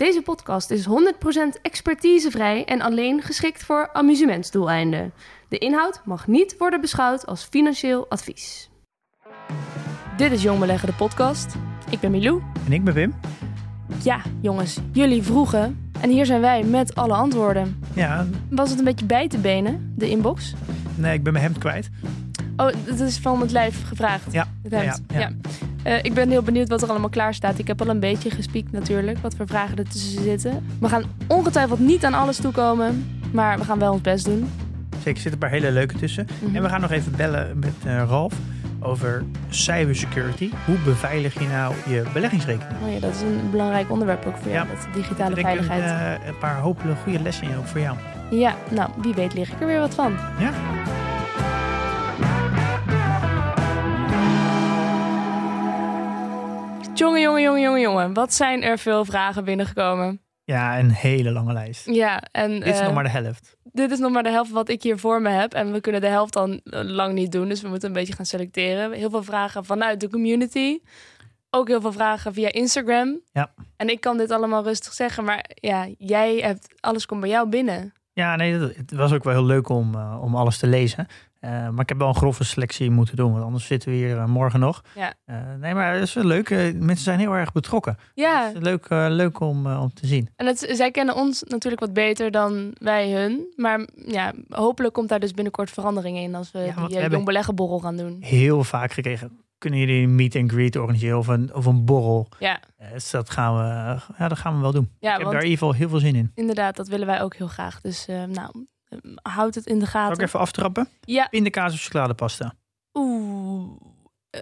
Deze podcast is 100% expertisevrij en alleen geschikt voor amusementsdoeleinden. De inhoud mag niet worden beschouwd als financieel advies. Dit is Jong Beleggen, de podcast. Ik ben Milou. En ik ben Wim. Ja, jongens, jullie vroegen. En hier zijn wij met alle antwoorden. Ja, Was het een beetje bij te benen, de inbox? nee, ik ben mijn hemd kwijt. Oh, dat is van het lijf gevraagd. Ja, Het hemd. ja, ja. Eh, ik ben heel benieuwd wat er allemaal klaar staat. Ik heb al een beetje gespiekt natuurlijk, wat voor vragen er tussen zitten. We gaan ongetwijfeld niet aan alles toekomen, maar we gaan wel ons best doen. Zeker, er zitten een paar hele leuke tussen. Mhm. En we gaan nog even bellen met eh, Ralf over cybersecurity. Hoe beveilig je nou je beleggingsrekening? Oh ja, dat is een belangrijk onderwerp ook voor jou, Ja. dat digitale Ik denk een, veiligheid. eh, een paar hopelijk goede lessen in ook voor jou. Ja, nou, wie weet lig ik er weer wat van. Ja? Jongen, jongen, jongen, jongen, jongen. Wat zijn er veel vragen binnengekomen. Ja, een hele lange lijst. Ja, en Dit is eh, nog maar de helft. dit is nog maar de helft wat ik hier voor me heb. En we kunnen de helft dan eh, lang niet doen. Dus we moeten een beetje gaan selecteren. Heel veel vragen vanuit de community. Ook heel veel vragen via Instagram. Ja. En ik kan dit allemaal rustig zeggen. Maar ja, jij hebt... Alles komt bij jou binnen. Ja, nee, het was ook wel heel leuk om, eh, om alles te lezen. Eh, maar ik heb wel een grove selectie moeten doen, want anders zitten we hier eh, morgen nog. Ja. Eh, nee, maar het is wel leuk. Mensen zijn heel erg betrokken. Ja, Het is leuk, leuk om, om te zien. En het, zij kennen ons natuurlijk wat beter dan wij hun. Maar ja, hopelijk komt daar dus binnenkort verandering in als we Ja, die jong beleggenborrel gaan doen. Heel vaak gekregen. Kunnen jullie een meet and greet organiseren of een, of een borrel? Ja, dus dat gaan, we, ja, dat gaan we wel doen. ja ik heb daar in ieder geval heel veel zin in. inderdaad, dat willen wij ook heel graag. Dus nou, houd het in de Zal ik gaten. even aftrappen? Ja, Pindakaas of chocoladepasta? oeh. eh,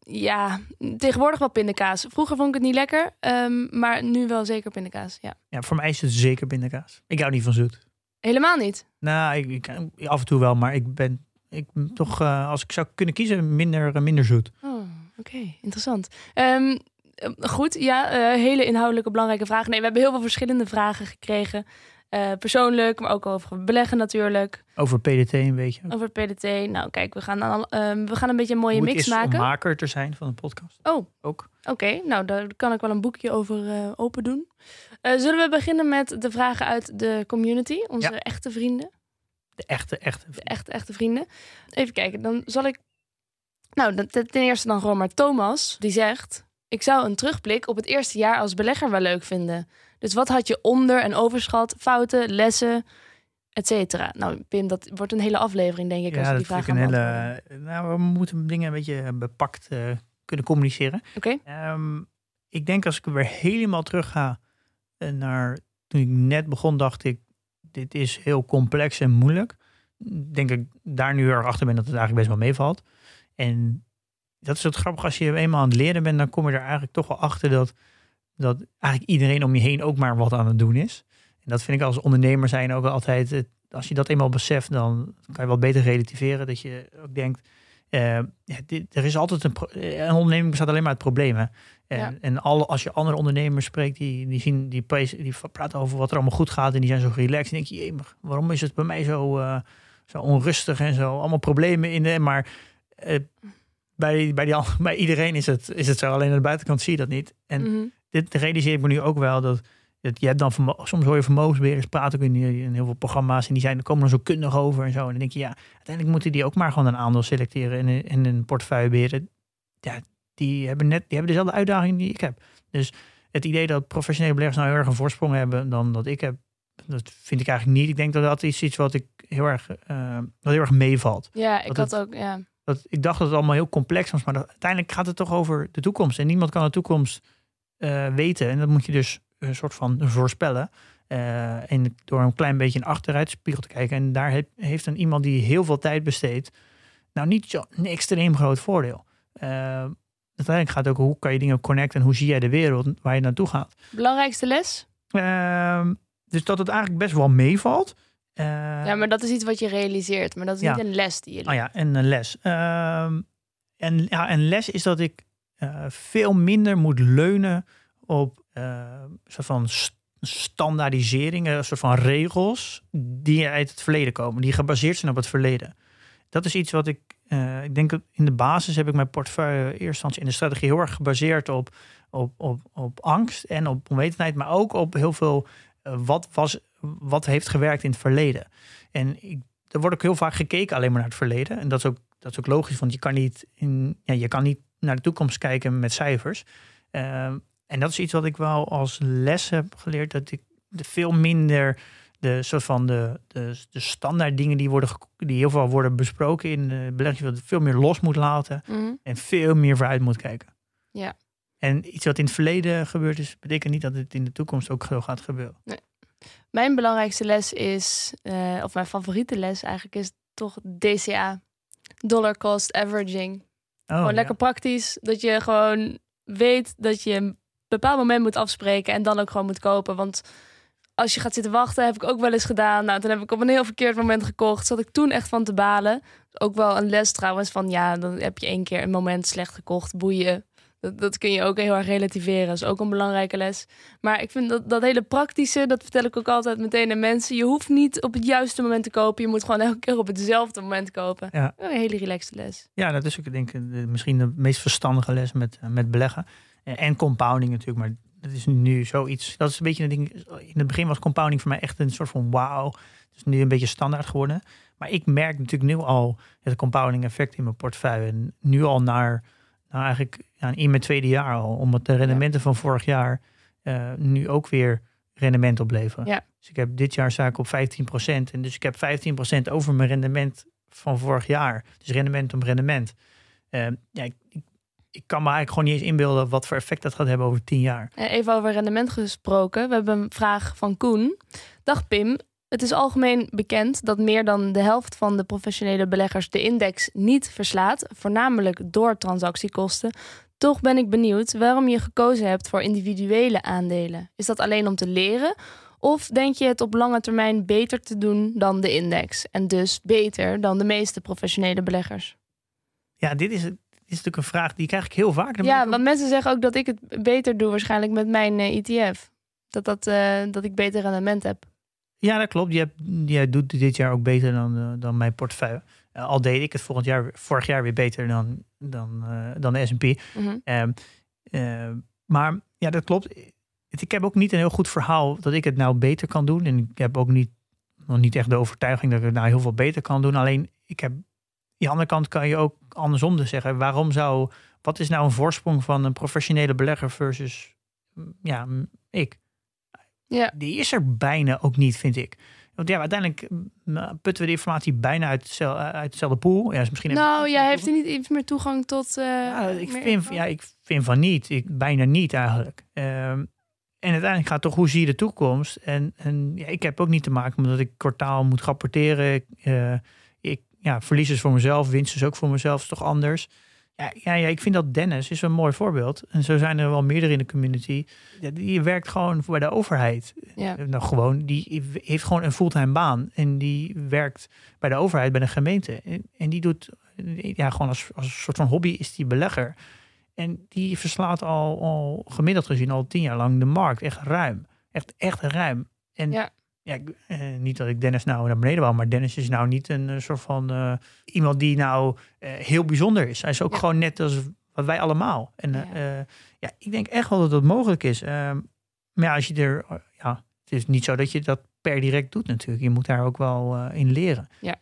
ja, tegenwoordig wel pindakaas. Vroeger vond ik het niet lekker, ehm, maar nu wel zeker pindakaas. Ja. Ja, voor mij is het zeker pindakaas. Ik hou niet van zoet. Helemaal niet. Nou, ik, ik- af en toe wel, maar ik ben ik, toch, eh, als ik zou kunnen kiezen, minder, minder zoet. Oh, oké, interessant. Ehm, eh, goed, ja, eh, hele inhoudelijke belangrijke vragen. Nee, we hebben heel veel verschillende vragen gekregen. Eh, persoonlijk, maar ook over beleggen natuurlijk. Over PDT een beetje. Over PDT. Nou, kijk, we gaan, dan, ehm, we gaan een beetje een mooie mix maken. om maker te zijn van de podcast. Oh, Ook. oké. Nou, daar kan ik wel een boekje over eh, open doen. Eh, zullen we beginnen met de vragen uit de community? Onze Ja. echte vrienden. De echte, echte. De echte, echte vrienden. Even kijken, dan zal ik... Nou, ten eerste dan gewoon maar Thomas. Die zegt... Ik zou een terugblik op het eerste jaar als belegger wel leuk vinden. Dus wat had je onder- en overschat, fouten, lessen, et cetera? Nou, Pim, dat wordt een hele aflevering, denk ik, als Ja, we dat die vraag een gaan hele... beantwoorden. Nou, we moeten dingen een beetje bepakt eh, kunnen communiceren. Oké, Ehm, ik denk als ik weer helemaal terug ga eh, naar toen ik net begon, dacht ik, dit is heel complex en moeilijk. Denk ik daar nu erg achter ben dat het eigenlijk best wel meevalt. En dat is het grappig, als je eenmaal aan het leren bent, dan kom je er eigenlijk toch wel achter dat, dat eigenlijk iedereen om je heen ook maar wat aan het doen is. En dat vind ik als ondernemer zijn ook altijd, als je dat eenmaal beseft, dan kan je wel beter relativeren. Dat je ook denkt, eh, dit, er is altijd een, eh, een onderneming bestaat alleen maar uit problemen. En, Ja. en alle, als je andere ondernemers spreekt, die, die, zien, die, praten over wat er allemaal goed gaat en die zijn zo relaxed. En denk je, jemig, waarom is het bij mij zo, eh, zo onrustig en zo? Allemaal problemen in de, maar bij, bij, die, bij iedereen is het, is het zo. Alleen aan de buitenkant zie je dat niet. En Mhm. Dit realiseer ik me nu ook wel dat, dat je hebt dan soms hoor je vermogensbeheerders praten ook in, in heel veel programma's en die zijn er komen er zo kundig over en zo. En dan denk je ja, uiteindelijk moeten die ook maar gewoon een aandeel selecteren en in, in een portefeuille beheren. Ja, die hebben net die hebben dezelfde uitdaging die ik heb. Dus het idee dat professionele beleggers nou heel erg een voorsprong hebben dan dat ik heb, dat vind ik eigenlijk niet. Ik denk dat dat is iets wat ik heel erg, eh, wat heel erg meevalt. Ja, ik Dat had het- ook, ja. Dat, ik dacht dat het allemaal heel complex was, maar dat- uiteindelijk gaat het toch over de toekomst. En niemand kan de toekomst weten. En dat moet je dus een soort van voorspellen. Eh, en door een klein beetje een achteruitspiegel te kijken. En daar heeft, heeft een iemand die heel veel tijd besteedt, nou niet zo een extreem groot voordeel. Eh, uiteindelijk gaat het ook hoe kan je dingen connecten en hoe zie jij de wereld waar je naartoe gaat. Belangrijkste les? Ehm, dus dat het eigenlijk best wel meevalt. Ja, maar dat is iets wat je realiseert. Maar dat is Ja. niet een les die je Oh leert. ja, en een les. Ehm, en ja, een les is dat ik eh, veel minder moet leunen op een soort van st- standaardiseringen, soort van regels die uit het verleden komen, die gebaseerd zijn op het verleden. Dat is iets wat ik, eh, ik denk in de basis heb ik mijn portefeuille eerst in de strategie heel erg gebaseerd op, op, op, op angst en op onwetendheid, maar ook op heel veel wat, was, wat heeft gewerkt in het verleden. En ik, er wordt ook heel vaak gekeken alleen maar naar het verleden. En dat is ook, dat is ook logisch, want je kan niet, in, ja, je kan niet naar de toekomst kijken met cijfers. Ehm, en dat is iets wat ik wel als les heb geleerd, dat ik de veel minder de soort van de, de, de standaard dingen die, worden, die heel veel worden besproken in de belegging, veel meer los moet laten Mhm. en veel meer vooruit moet kijken. Ja. En iets wat in het verleden gebeurd is, betekent niet dat het in de toekomst ook zo gaat gebeuren. Mijn belangrijkste les is, eh, of mijn favoriete les eigenlijk, is toch DCA. Dollar Cost Averaging. Oh, gewoon ja. lekker praktisch. Dat je gewoon weet dat je een bepaald moment moet afspreken en dan ook gewoon moet kopen. Want als je gaat zitten wachten, heb ik ook wel eens gedaan. Nou, toen heb ik op een heel verkeerd moment gekocht. Zat ik toen echt van te balen. Ook wel een les trouwens van ja, dan heb je één keer een moment slecht gekocht. Boeien. Dat, dat kun je ook heel erg relativeren. Dat is ook een belangrijke les. Maar ik vind dat, dat hele praktische, dat vertel ik ook altijd meteen aan mensen. Je hoeft niet op het juiste moment te kopen. Je moet gewoon elke keer op hetzelfde moment kopen. Ja. Een hele relaxte les. Ja, dat is ook denk ik de- misschien de meest verstandige les met, eh, met beleggen. En, en compounding natuurlijk, maar dat is nu zoiets. Dat is een beetje een ding. In het begin was compounding voor mij echt een soort van wauw. Het is nu een beetje standaard geworden. Maar ik merk natuurlijk nu al het compounding effect in mijn portefeuille. En nu al naar, naar eigenlijk ja, in mijn tweede jaar al. Omdat de rendementen van vorig jaar eh, nu ook weer rendement opleveren. Ja. Dus ik heb dit jaar sta ik op 15%. En dus ik heb 15% over mijn rendement van vorig jaar. Dus rendement op rendement. Eh, ja, ik, ik, ik kan me eigenlijk gewoon niet eens inbeelden wat voor effect dat gaat hebben over 10 jaar. Eh, Even over rendement gesproken. We hebben een vraag van Koen. Dag Pim. Het is algemeen bekend dat meer dan de helft van de professionele beleggers de index niet verslaat, voornamelijk door transactiekosten. Toch ben ik benieuwd waarom je gekozen hebt voor individuele aandelen. Is dat alleen om te leren? Of denk je het op lange termijn beter te doen dan de index? En dus beter dan de meeste professionele beleggers? Ja, dit is, dit is natuurlijk een vraag die krijg ik heel vaak. Dan Ja, ook- want mensen zeggen ook dat ik het beter doe waarschijnlijk met mijn eh, ETF. Dat, dat, eh, dat ik beter rendement heb. Ja dat klopt. Je, hebt, je doet dit jaar ook beter dan, eh, dan mijn portefeuille. Eh, al deed ik het volgend jaar, vorig jaar weer beter dan, dan, eh, dan de S&P. Mhm. Ehm, eh, maar ja, dat klopt. Ik heb ook niet een heel goed verhaal dat ik het nou beter kan doen. En ik heb ook niet, nog niet echt de overtuiging dat ik het nou heel veel beter kan doen. Alleen, ik heb, aan de andere kant kan je ook andersom dus zeggen. Waarom zou, wat is nou een voorsprong van een professionele belegger versus mm, ja, mm, ik? Ja. Die is er bijna ook niet, vind ik. Want ja, uiteindelijk mm, putten we de informatie bijna uit, hetzel- uit hetzelfde pool. Ja, is misschien even- Nou, jij heeft er niet iets meer toegang tot. eh, ja, ik, vind, info? ja, ik vind van niet. Ik, bijna niet eigenlijk. Ehm, en uiteindelijk gaat het toch hoe zie je de toekomst. En, en ja, ik heb ook niet te maken omdat ik kwartaal moet rapporteren. Eh, ik, ja, verlies is voor mezelf, winst is ook voor mezelf, is toch anders. Ja, ja, ja, ik vind dat Dennis is een mooi voorbeeld. En zo zijn er wel meerdere in de community. Ja, die werkt gewoon bij de overheid. Ja. Nou, gewoon, die heeft gewoon een fulltime baan. En die werkt bij de overheid, bij de gemeente. En, en die doet, ja, gewoon als, als een soort van hobby is die belegger. En die verslaat al, al gemiddeld gezien al tien jaar lang de markt. Echt ruim. Echt, echt ruim. En Ja. Ja, ik- eh, niet dat ik Dennis nou naar beneden wou, maar Dennis is nou niet een eh, soort van eh, iemand die nou heel bijzonder is. Hij is ook Ja. gewoon net als wat wij allemaal. En Ja. ja. ik denk echt wel dat dat mogelijk is. Maar ja, als je er, ja, het is niet zo dat je dat per direct doet natuurlijk. Je moet daar ook wel in leren. Ja.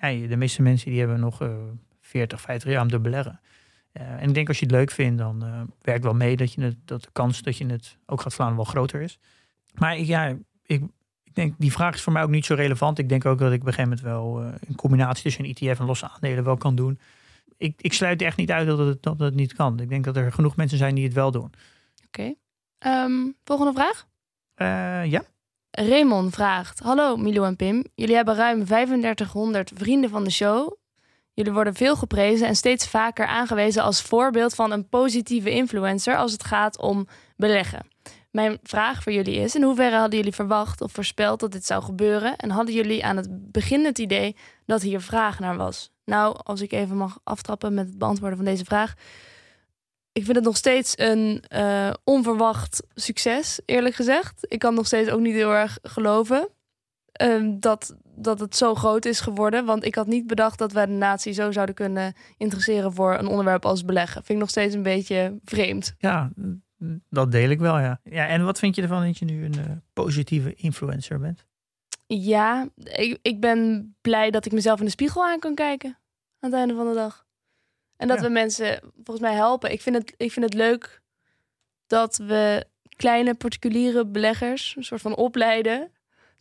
Ja, de meeste mensen die hebben nog eh 40, 50 jaar om te beleggen. En ik denk als je het leuk vindt, dan werkt wel mee dat, je het, dat de kans dat je het ook gaat slaan wel groter is. Maar ik, ja, ik denk, die vraag is voor mij ook niet zo relevant. Ik denk ook dat ik op een gegeven moment wel eh, een combinatie tussen een ETF en losse aandelen wel kan doen. Ik, ik sluit echt niet uit dat het, dat het niet kan. Ik denk dat er genoeg mensen zijn die het wel doen. Oké. Ehm, volgende vraag. Eh, ja. Raymond vraagt: Hallo Milo en Pim. Jullie hebben ruim 3500 vrienden van de show. Jullie worden veel geprezen en steeds vaker aangewezen als voorbeeld van een positieve influencer als het gaat om beleggen. Mijn vraag voor jullie is: in hoeverre hadden jullie verwacht of voorspeld dat dit zou gebeuren? En hadden jullie aan het begin het idee dat hier vraag naar was? Nou, als ik even mag aftrappen met het beantwoorden van deze vraag. Ik vind het nog steeds een uh, onverwacht succes, eerlijk gezegd. Ik kan nog steeds ook niet heel erg geloven uh, dat, dat het zo groot is geworden. Want ik had niet bedacht dat wij de natie zo zouden kunnen interesseren voor een onderwerp als beleggen. Vind ik nog steeds een beetje vreemd. Ja, dat deel ik wel, ja. ja en wat vind je ervan dat je nu een uh, positieve influencer bent? Ja, ik, ik ben blij dat ik mezelf in de spiegel aan kan kijken aan het einde van de dag. En dat ja. we mensen volgens mij helpen. Ik vind, het, ik vind het leuk dat we kleine particuliere beleggers een soort van opleiden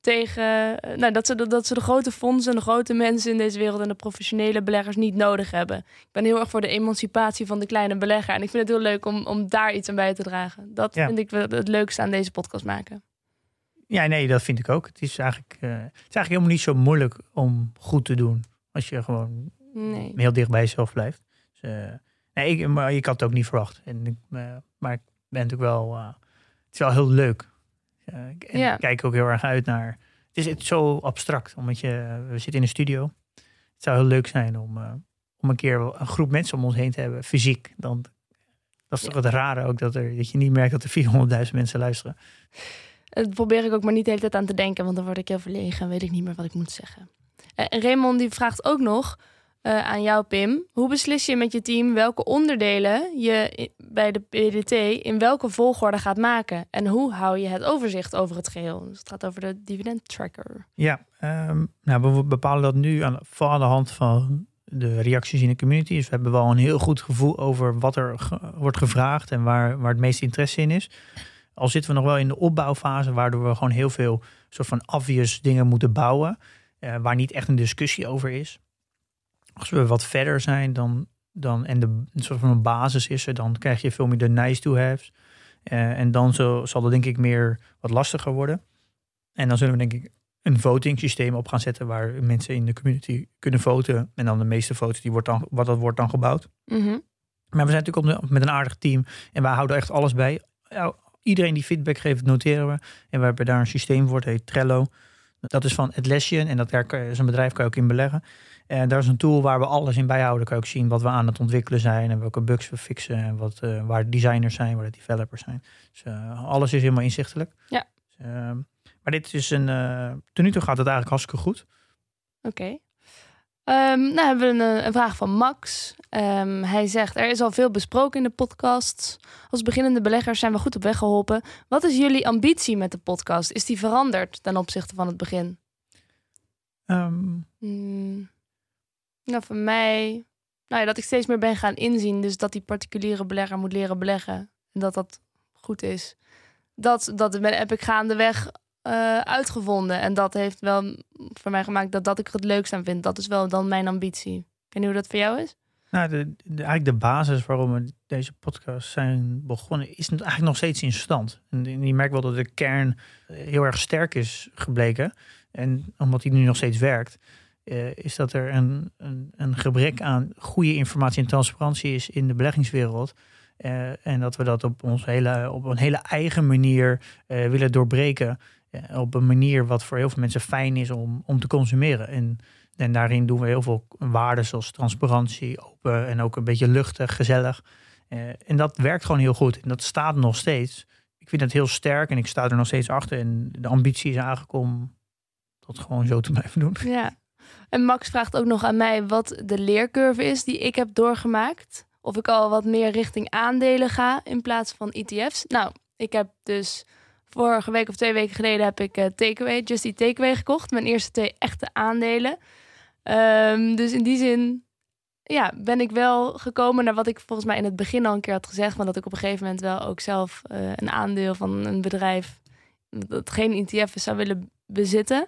tegen eh, nou, dat, ze, dat ze de grote fondsen en de grote mensen in deze wereld en de professionele beleggers niet nodig hebben. Ik ben heel erg voor de emancipatie van de kleine belegger. En ik vind het heel leuk om, om daar iets aan bij te dragen. Dat ja. vind ik het leukste aan deze podcast maken. Ja, nee, dat vind ik ook. Het is eigenlijk, uh, het is eigenlijk helemaal niet zo moeilijk om goed te doen. Als je gewoon nee. heel dicht bij jezelf blijft. Dus, uh, nee, ik, maar ik had het ook niet verwacht. En, uh, maar ik ben natuurlijk wel. het is wel heel leuk en ja. ik kijk ook heel erg uit naar. Het is, het zo abstract, omdat je, we zitten in een studio. Het zou heel leuk zijn om, uh, om een keer een groep mensen om ons heen te hebben, fysiek. Dan, dat is toch het rare ook, dat, er, dat je niet merkt dat er 400.000 mensen luisteren. Dat probeer ik ook maar niet de hele tijd aan te denken, want dan word ik heel verlegen en weet ik niet meer wat ik moet zeggen. En Raymond die vraagt ook nog, uh, aan jou, Pim. Hoe beslis je met je team welke onderdelen je bij de PDT in welke volgorde gaat maken? En hoe hou je het overzicht over het geheel? Dus het gaat over de dividend tracker. Ja, um, nou, we bepalen dat nu aan, vooral aan de hand van de reacties in de community. Dus we hebben wel een heel goed gevoel over wat er wordt gevraagd en waar, waar het meeste interesse in is. Al zitten we nog wel in de opbouwfase, waardoor we gewoon heel veel soort van obvious dingen moeten bouwen. Uh, waar niet echt een discussie over is als we wat verder zijn dan, dan en de een soort van een basis is er, dan krijg je veel meer de nice to haves. Uh, en dan zo, zal dat denk ik meer wat lastiger worden. En dan zullen we denk ik een voting systeem op gaan zetten waar mensen in de community kunnen voten. En dan de meeste votes, die wordt dan, wat dat wordt dan gebouwd. Mm -hmm. Maar we zijn natuurlijk op met een aardig team en wij houden echt alles bij. Iedereen die feedback geeft, noteren we. En we hebben daar een systeem voor, het heet Trello. Dat is van Atlassian en dat is een bedrijf kan je ook in beleggen. En daar is een tool waar we alles in bijhouden. Kan je ook zien wat we aan het ontwikkelen zijn en welke bugs we fixen en wat, uh, waar designers zijn, waar de developers zijn. Dus uh, alles is helemaal inzichtelijk. Ja. Dus, uh, maar dit is een. ten nu toe gaat het eigenlijk hartstikke goed. Oké. Okay. Um, nou hebben we een, een, vraag van Max. Um, hij zegt: Er is al veel besproken in de podcast. Als beginnende beleggers zijn we goed op weg geholpen. Wat is jullie ambitie met de podcast? Is die veranderd ten opzichte van het begin? Um. Nou, voor mij, nou dat ik steeds meer ben gaan inzien. Dus dat die particuliere belegger moet leren beleggen. En dat dat goed is. Dat, dat heb ik gaandeweg uh, uitgevonden. En dat heeft wel voor mij gemaakt dat, dat ik het leukst aan vind. Dat is wel dan mijn ambitie. Je hoe dat voor jou is? Nou, de, eigenlijk de basis waarom we deze podcast zijn begonnen, is eigenlijk nog steeds in stand. En je merkt wel dat de kern heel erg sterk is gebleken. En omdat die nu nog steeds werkt. Uh, is dat er een, een, een, gebrek aan goede informatie en transparantie is in de beleggingswereld. Uh, en dat we dat op, ons hele, op een hele eigen manier uh, willen doorbreken. op een manier wat voor heel veel mensen fijn is om, om te consumeren. En, en daarin doen we heel veel waarden zoals transparantie, open en ook een beetje luchtig, gezellig. en dat werkt gewoon heel goed. En dat staat nog steeds. Ik vind het heel sterk en ik sta er nog steeds achter. En de ambitie is om dat gewoon zo te blijven doen. Ja, en Max vraagt ook nog aan mij wat de leercurve is die ik heb doorgemaakt. Of ik al wat meer richting aandelen ga in plaats van ETF's. Nou, ik heb dus vorige week of twee weken geleden heb ik uh, Takeaway, Just Takeaway gekocht. Mijn eerste twee echte aandelen. Um, dus in die zin ja, ben ik wel gekomen naar wat ik volgens mij in het begin al een keer had gezegd. Maar dat ik op een gegeven moment wel ook zelf uh, een aandeel van een bedrijf dat geen ETF is zou willen bezitten.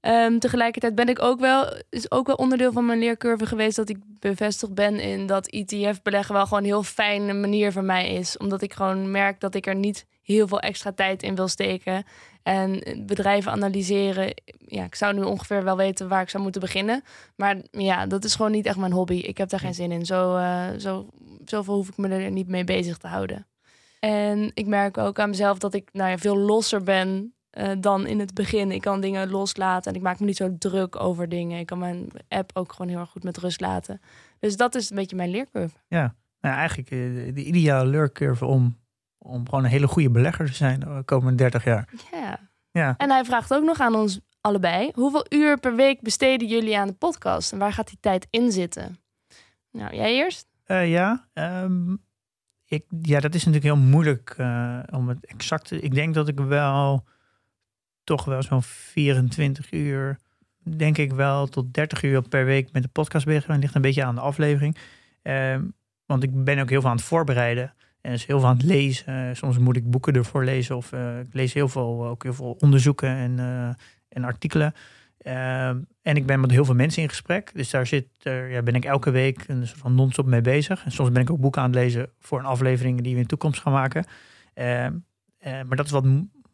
Um, tegelijkertijd ben ik ook wel, is ook wel onderdeel van mijn leercurve geweest dat ik bevestigd ben in dat ETF beleggen wel gewoon een heel fijne manier voor mij is. Omdat ik gewoon merk dat ik er niet heel veel extra tijd in wil steken. En bedrijven analyseren. Ja, ik zou nu ongeveer wel weten waar ik zou moeten beginnen. Maar ja, dat is gewoon niet echt mijn hobby. Ik heb daar geen zin in. Zo, uh, zo, zoveel hoef ik me er niet mee bezig te houden. En ik merk ook aan mezelf dat ik nou ja, veel losser ben eh, dan in het begin. Ik kan dingen loslaten en ik maak me niet zo druk over dingen. Ik kan mijn app ook gewoon heel erg goed met rust laten. Dus dat is een beetje mijn leercurve. Ja, nou, eigenlijk eh, de, de ideale leercurve om, om gewoon een hele goede belegger te zijn de komende 30 jaar. Ja. Ja. En hij vraagt ook nog aan ons allebei: hoeveel uur per week besteden jullie aan de podcast en waar gaat die tijd in zitten? Nou, jij eerst? Eh, ja, ehm, ik, ja, dat is natuurlijk heel moeilijk om het exact te... Ik denk dat ik wel toch wel zo'n 24 uur, denk ik wel tot 30 uur per week met de podcast bezig ben. ligt een beetje aan de aflevering. Ehm, want ik ben ook heel veel aan het voorbereiden. En is heel veel aan het lezen. Soms moet ik boeken ervoor lezen. Of eh, ik lees heel veel, ook heel veel onderzoeken en, eh, en artikelen. Ehm, en ik ben met heel veel mensen in gesprek. Dus daar zit, ja, ben ik elke week een soort van non-stop mee bezig. En soms ben ik ook boeken aan het lezen voor een aflevering die we in de toekomst gaan maken. Ehm, eh, maar dat is wat,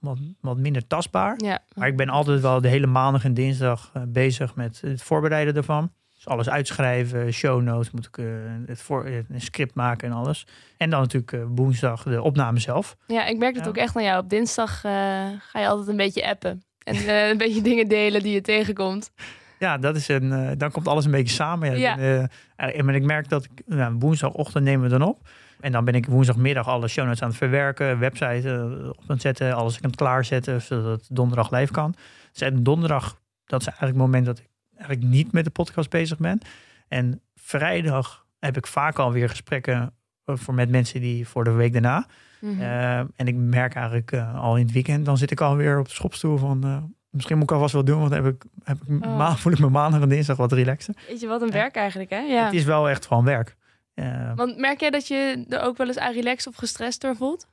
wat, wat minder tastbaar. Ja. Maar ik ben altijd wel de hele maandag en dinsdag eh, bezig met het voorbereiden ervan. Dus alles uitschrijven, show notes, moet ik eh, het voor, eh, een script maken en alles. En dan natuurlijk woensdag de opname zelf. Ja, ik merk het Ja. ook echt aan jou. Op dinsdag ga je altijd een beetje appen. En een beetje dingen delen die je tegenkomt. Ja, dat is een, dan komt alles een beetje samen. Ja, Ja. En, ik merk dat ik nou, woensdagochtend nemen we dan op. En dan ben ik woensdagmiddag alle show notes aan het verwerken, website eh, op aan het zetten, alles aan het klaarzetten, zodat het donderdag live kan. Dus donderdag, dat is eigenlijk het moment dat ik eigenlijk niet met de podcast bezig ben. En vrijdag heb ik vaak alweer gesprekken eh, voor met mensen die voor de week daarna. Mhm. Eh, en ik merk eigenlijk al in het weekend, dan zit ik alweer op de schopstoel van... misschien moet ik alvast wat doen, want dan heb ik, heb ik Oh. voel ik me maandag en dinsdag wat relaxer. Weet je wat een werk eigenlijk, hè? Ja. Het is wel echt gewoon werk. Eh, Want merk jij dat je er ook wel eens aan relaxed of gestrest door voelt?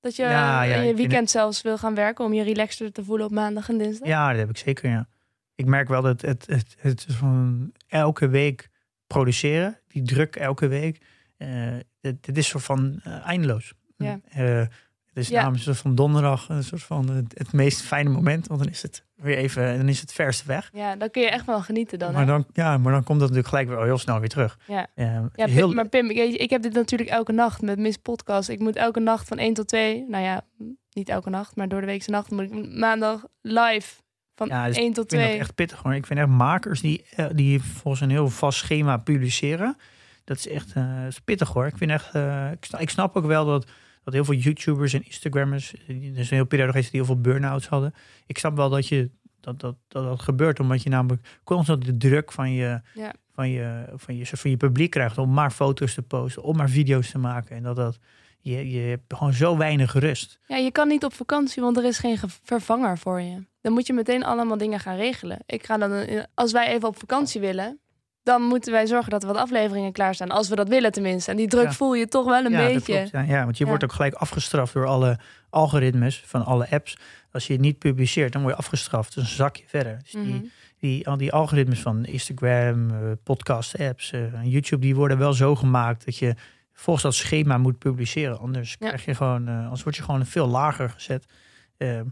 Dat je Ja, ja, in je weekend zelfs wil gaan werken om je relaxter te voelen op maandag en dinsdag? ja, dat heb ik zeker, ja. Ik merk wel dat het, het, het is van elke week produceren, die druk elke week, eh het, het is soort van eh, eindeloos. Ja. Eh, het is namens soort van donderdag een soort van het meest fijne moment, want dan is het weer even, dan is het verste weg. Ja, dan kun je echt wel genieten dan. maar, hè? dan, ja, maar dan komt dat natuurlijk gelijk weer heel snel weer terug. Ja. Ja, heel, Pim, maar Pim, ik, ik heb dit natuurlijk elke nacht met Miss Podcast. Ik moet elke nacht van 1 tot 2, nou ja, niet elke nacht, maar door de weekse nacht moet ik maandag live van Ja, dus 1 tot ik vind 2. dat echt pittig hoor. Ik vind echt makers die, eh, die volgens een heel vast schema publiceren. Dat is echt eh, is pittig hoor. Ik vind echt, eh, ik, snap, ik snap ook wel dat, dat heel veel YouTubers en Instagrammers, er is een heel periode geweest die heel veel burn-outs hadden. Ik snap wel dat je dat, dat, dat, dat gebeurt, omdat je namelijk constant de druk van je, Ja. van je, van je, van je publiek krijgt om maar foto's te posten, om maar video's te maken. En dat dat, je, je hebt gewoon zo weinig rust. Ja, je kan niet op vakantie, want er is geen ge- vervanger voor je. Dan moet je meteen allemaal dingen gaan regelen. Ik ga dan, eh, als wij even op vakantie willen, dan moeten wij zorgen dat er wat afleveringen klaarstaan. Als we dat willen tenminste. En die druk Ja. voel je toch wel een ja, dat beetje. klopt. Ja, ja, want je wordt ook gelijk afgestraft door alle algoritmes van alle apps. Als je het niet publiceert, dan word je afgestraft. Dus een zakje verder. Dus die, Mhm. die, al die algoritmes van Instagram, eh, podcast apps, eh, en YouTube, die worden wel zo gemaakt dat je volgens dat schema moet publiceren. Anders krijg je gewoon, eh, anders word je gewoon veel lager gezet. Eh, maar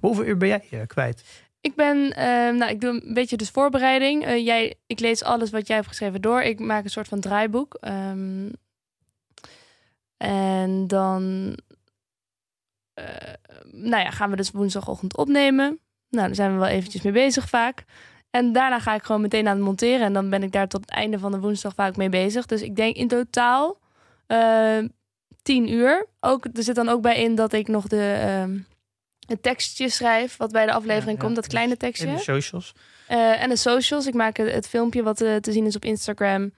hoeveel uur ben jij kwijt? Ik ben, ehm, nou, ik doe een beetje dus voorbereiding. Eh, jij, ik lees alles wat jij hebt geschreven door. Ik maak een soort van draaiboek. Ehm, en dan, eh, nou ja, gaan we dus woensdagochtend opnemen. Nou, daar zijn we wel eventjes mee bezig vaak. En daarna ga ik gewoon meteen aan het monteren. En dan ben ik daar tot het einde van de woensdag vaak mee bezig. Dus ik denk in totaal eh, tien uur. Ook, er zit dan ook bij in dat ik nog de, het tekstje schrijf. Wat bij de aflevering Ja, komt. Dat kleine In tekstje. de socials? Eh, en de socials. Ik maak het, het filmpje wat eh, te zien is op Instagram.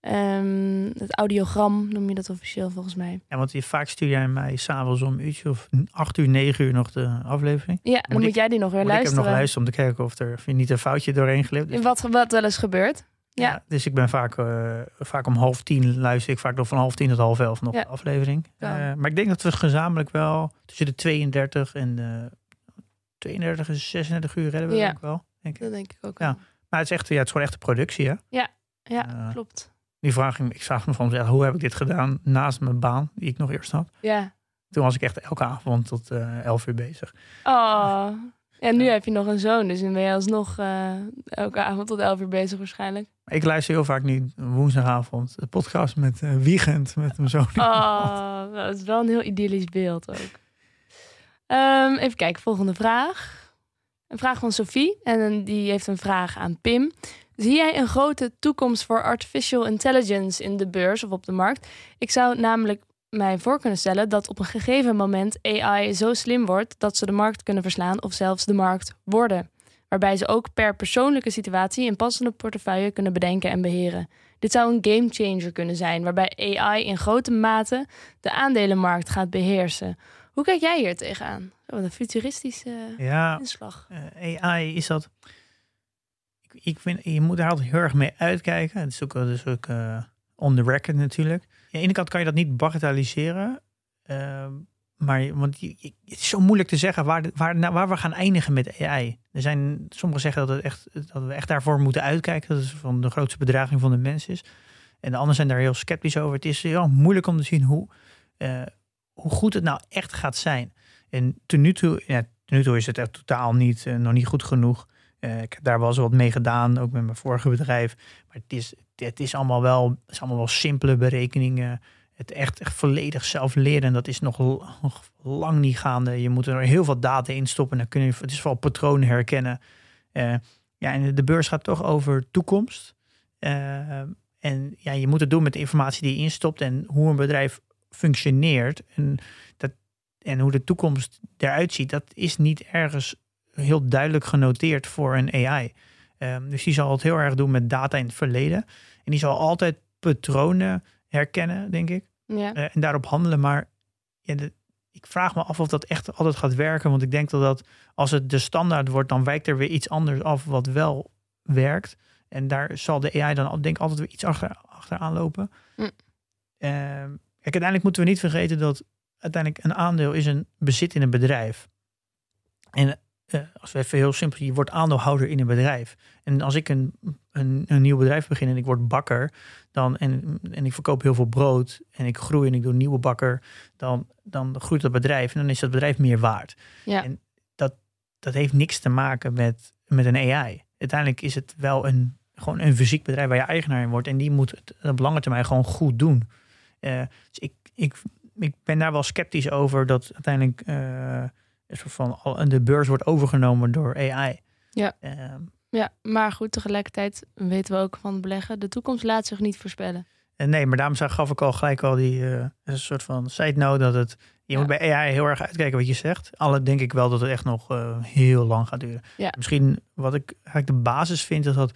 Ehm, het audiogram noem je dat officieel volgens mij. Ja, want je, vaak stuur jij mij s'avonds om een uurtje of acht uur, negen uur nog de aflevering. Ja, dan Moet moet ik- jij die nog weer Moet ik luisteren. nog luisteren om te kijken of er of er niet een foutje doorheen glipt. Wat, wat wel eens gebeurt. Ja. dus ik ben vaak, eh, vaak om half tien luister ik vaak nog van half tien tot half elf nog Ja. de aflevering. Ja. Eh, maar ik denk dat we gezamenlijk wel tussen de 32 en de 32 en 36 uur redden we Ja. ook wel. Denk ik. Dat denk ik ook Ja. wel. Maar het is echt, ja, het is gewoon echt een productie, hè? Ja, Eh, klopt. Die vraag, ik vraag me van hoe heb ik dit gedaan naast mijn baan, die ik nog eerst had? Ja. Toen was ik echt elke avond tot 11 uur bezig. Oh, En nu heb je nog een zoon, dus dan ben je alsnog eh, elke avond tot elf uur bezig waarschijnlijk. Ik luister heel vaak nu woensdagavond de podcast met eh Wiegend, met mijn zoon. Oh, dat is wel een heel idyllisch beeld ook. Ehm, even kijken, volgende vraag. Een vraag van Sophie. En die heeft een vraag aan Pim. Zie jij een grote toekomst voor artificial intelligence in de beurs of op de markt? Ik zou namelijk mij voor kunnen stellen dat op een gegeven moment AI zo slim wordt dat ze de markt kunnen verslaan of zelfs de markt worden. Waarbij ze ook per persoonlijke situatie een passende portefeuille kunnen bedenken en beheren. Dit zou een gamechanger kunnen zijn, waarbij AI in grote mate de aandelenmarkt gaat beheersen. Hoe kijk jij hier tegenaan? Zo, Wat een futuristische Ja, inslag. eh, AI is dat. Ik, ik vind, je moet daar altijd heel erg mee uitkijken. Het is ook, is ook eh, on the record natuurlijk. De ene kant kan je dat niet bagatelliseren. ehm, maar want het is zo moeilijk te zeggen waar, waar, nou, waar we gaan eindigen met AI. Er zijn, sommigen zeggen dat, het echt, dat we echt daarvoor moeten uitkijken. Dat het van de grootste bedreiging van de mens is. En de anderen zijn daar heel sceptisch over. Het is heel moeilijk om te zien hoe, eh, hoe goed het nou echt gaat zijn. En tot nu toe is het echt totaal niet, eh, nog niet goed genoeg. Eh, ik heb daar wel eens wat mee gedaan, ook met mijn vorige bedrijf. Maar het is, het is, allemaal, wel, is allemaal wel simpele berekeningen. Het echt, echt volledig zelf leren, en dat is nog lang niet gaande. Je moet er heel veel data in stoppen. Dan kun je, het is vooral patronen herkennen. Eh, ja, en de beurs gaat toch over toekomst. Eh, en ja, je moet het doen met de informatie die je instopt en hoe een bedrijf functioneert. En, dat, en hoe de toekomst eruit ziet, dat is niet ergens heel duidelijk genoteerd voor een AI. Ehm, dus die zal het heel erg doen met data in het verleden. En die zal altijd patronen herkennen, denk ik. Ja. eh, en daarop handelen. Maar ja, de- ik vraag me af of dat echt altijd gaat werken. Want ik denk dat, dat als het de standaard wordt, dan wijkt er weer iets anders af wat wel werkt. En daar zal de AI dan denk ik altijd weer iets achter, achteraan lopen. Hm. Ehm, kijk, uiteindelijk moeten we niet vergeten dat uiteindelijk een aandeel is een bezit in een bedrijf. En eh, als we even heel simpel, je wordt aandeelhouder in een bedrijf. En als ik een, een, een nieuw bedrijf begin en ik word bakker, dan, en, en ik verkoop heel veel brood en ik groei en ik doe een nieuwe bakker, dan, dan groeit dat bedrijf en dan is dat bedrijf meer waard. Ja. En dat, dat heeft niks te maken met, met een AI. Uiteindelijk is het wel een, gewoon een fysiek bedrijf waar je eigenaar in wordt en die moet het op lange termijn gewoon goed doen. Eh, dus ik, ik, ik ben daar wel sceptisch over dat uiteindelijk eh, een soort van al- de beurs wordt overgenomen door AI. Ja. Ehm, ja, maar goed, tegelijkertijd weten we ook van beleggen. De toekomst laat zich niet voorspellen. En nee, maar daarom gaf ik al gelijk al die eh, een soort van side note dat het. Je Ja. moet bij AI heel erg uitkijken wat je zegt. Alle denk ik wel dat het echt nog eh, heel lang gaat duren. Ja. Misschien wat ik eigenlijk de basis vind, is dat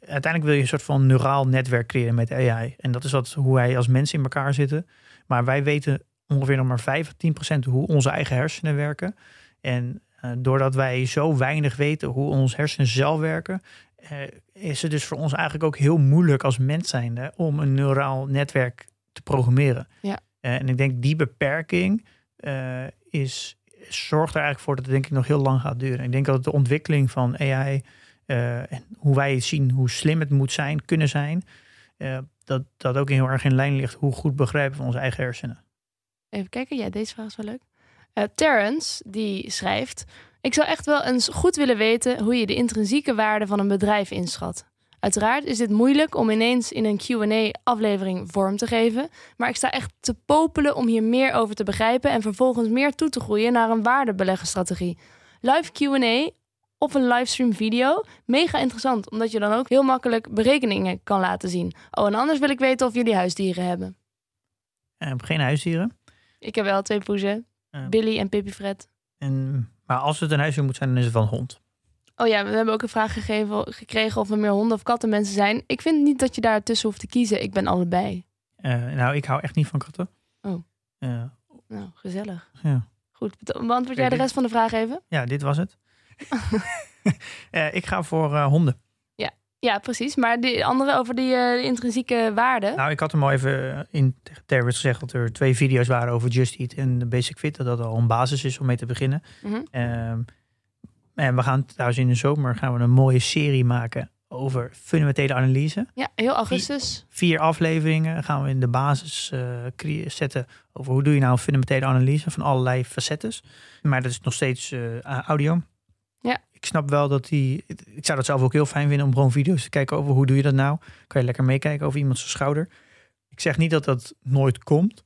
uiteindelijk wil je een soort van neuraal netwerk creëren met AI. En dat is wat, hoe wij als mensen in elkaar zitten. Maar wij weten ongeveer nog maar 5 of 10 procent hoe onze eigen hersenen werken. En eh, doordat wij zo weinig weten hoe onze hersenen zelf werken, eh, is het dus voor ons eigenlijk ook heel moeilijk als mens zijnde om een neuraal netwerk te programmeren. Ja. Eh, en ik denk die beperking is, zorgt er eigenlijk voor dat het denk ik nog heel lang gaat duren. Ik denk dat de ontwikkeling van AI en hoe wij zien hoe slim het moet zijn, kunnen zijn, dat dat ook heel erg in lijn ligt hoe goed begrijpen we onze eigen hersenen. Even kijken, ja, deze vraag is wel leuk. Eh Terrence, die schrijft... Ik zou echt wel eens goed willen weten hoe je de intrinsieke waarde van een bedrijf inschat. Uiteraard is dit moeilijk om ineens in een Q&A-aflevering vorm te geven, maar ik sta echt te popelen om hier meer over te begrijpen en vervolgens meer toe te groeien naar een waardebeleggenstrategie. Live Q&A of een livestream video, mega interessant, omdat je dan ook heel makkelijk berekeningen kan laten zien. Oh, en anders wil ik weten of jullie huisdieren hebben. Eh, geen huisdieren. Ik heb wel twee poezen, Ja. Billy en Pippi Fred. En, maar als het een huisdier moet zijn, dan is het een hond. Oh ja, we hebben ook een vraag gegeven, gekregen of er meer honden of katten mensen zijn. Ik vind niet dat je daar tussen hoeft te kiezen. Ik ben allebei. Eh, nou, ik hou echt niet van katten. Oh. Eh, Nou, gezellig. ja. Goed, be- beantwoord jij de rest van de vraag even? ja, dit was het. Eh, ik ga voor honden. Ja, precies. Maar die andere over die eh, intrinsieke waarde. Nou, ik had hem al even in tegen Terrence gezegd dat er twee video's waren over Just Eat en de Basic Fit. Dat dat al een basis is om mee te beginnen. Mhm. Ehm, en we gaan trouwens in de zomer gaan we een mooie serie maken over fundamentele analyse. Ja, heel augustus. Vier afleveringen gaan we in de basis eh, zetten over hoe doe je nou een fundamentele analyse van allerlei facetten. Maar dat is nog steeds eh, audio. Ja. Ik snap wel dat die. Ik zou dat zelf ook heel fijn vinden om gewoon video's te kijken over hoe doe je dat nou. Kan je lekker meekijken over iemand zijn schouder. Ik zeg niet dat dat nooit komt.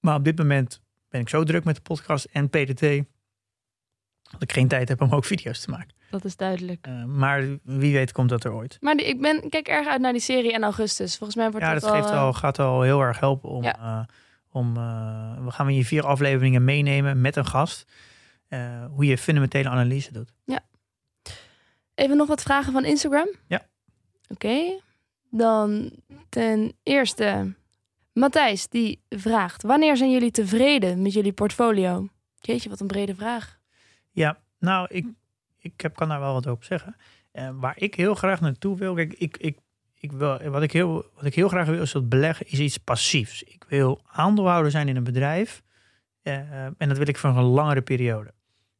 Maar op dit moment ben ik zo druk met de podcast en PDT. Dat ik geen tijd heb om ook video's te maken. Dat is duidelijk. Uh, maar wie weet komt dat er ooit. Maar ik ben, kijk erg uit naar die serie in augustus. Volgens mij wordt ja, dat, dat geeft al, al, gaat al heel erg helpen om. Ja. Uh, om uh, we gaan we je vier afleveringen meenemen met een gast. Uh, hoe je fundamentele analyse doet. Ja. Even nog wat vragen van Instagram. Ja. Oké. Okay. Dan ten eerste, Matthijs die vraagt: Wanneer zijn jullie tevreden met jullie portfolio? Jeetje, wat een brede vraag. Ja, nou, ik, ik heb, kan daar wel wat over zeggen. Uh, waar ik heel graag naartoe wil, kijk, ik, ik, ik wil, wat, ik heel, wat ik heel graag wil is dat beleggen is iets passiefs. Ik wil aandeelhouder zijn in een bedrijf uh, en dat wil ik voor een langere periode.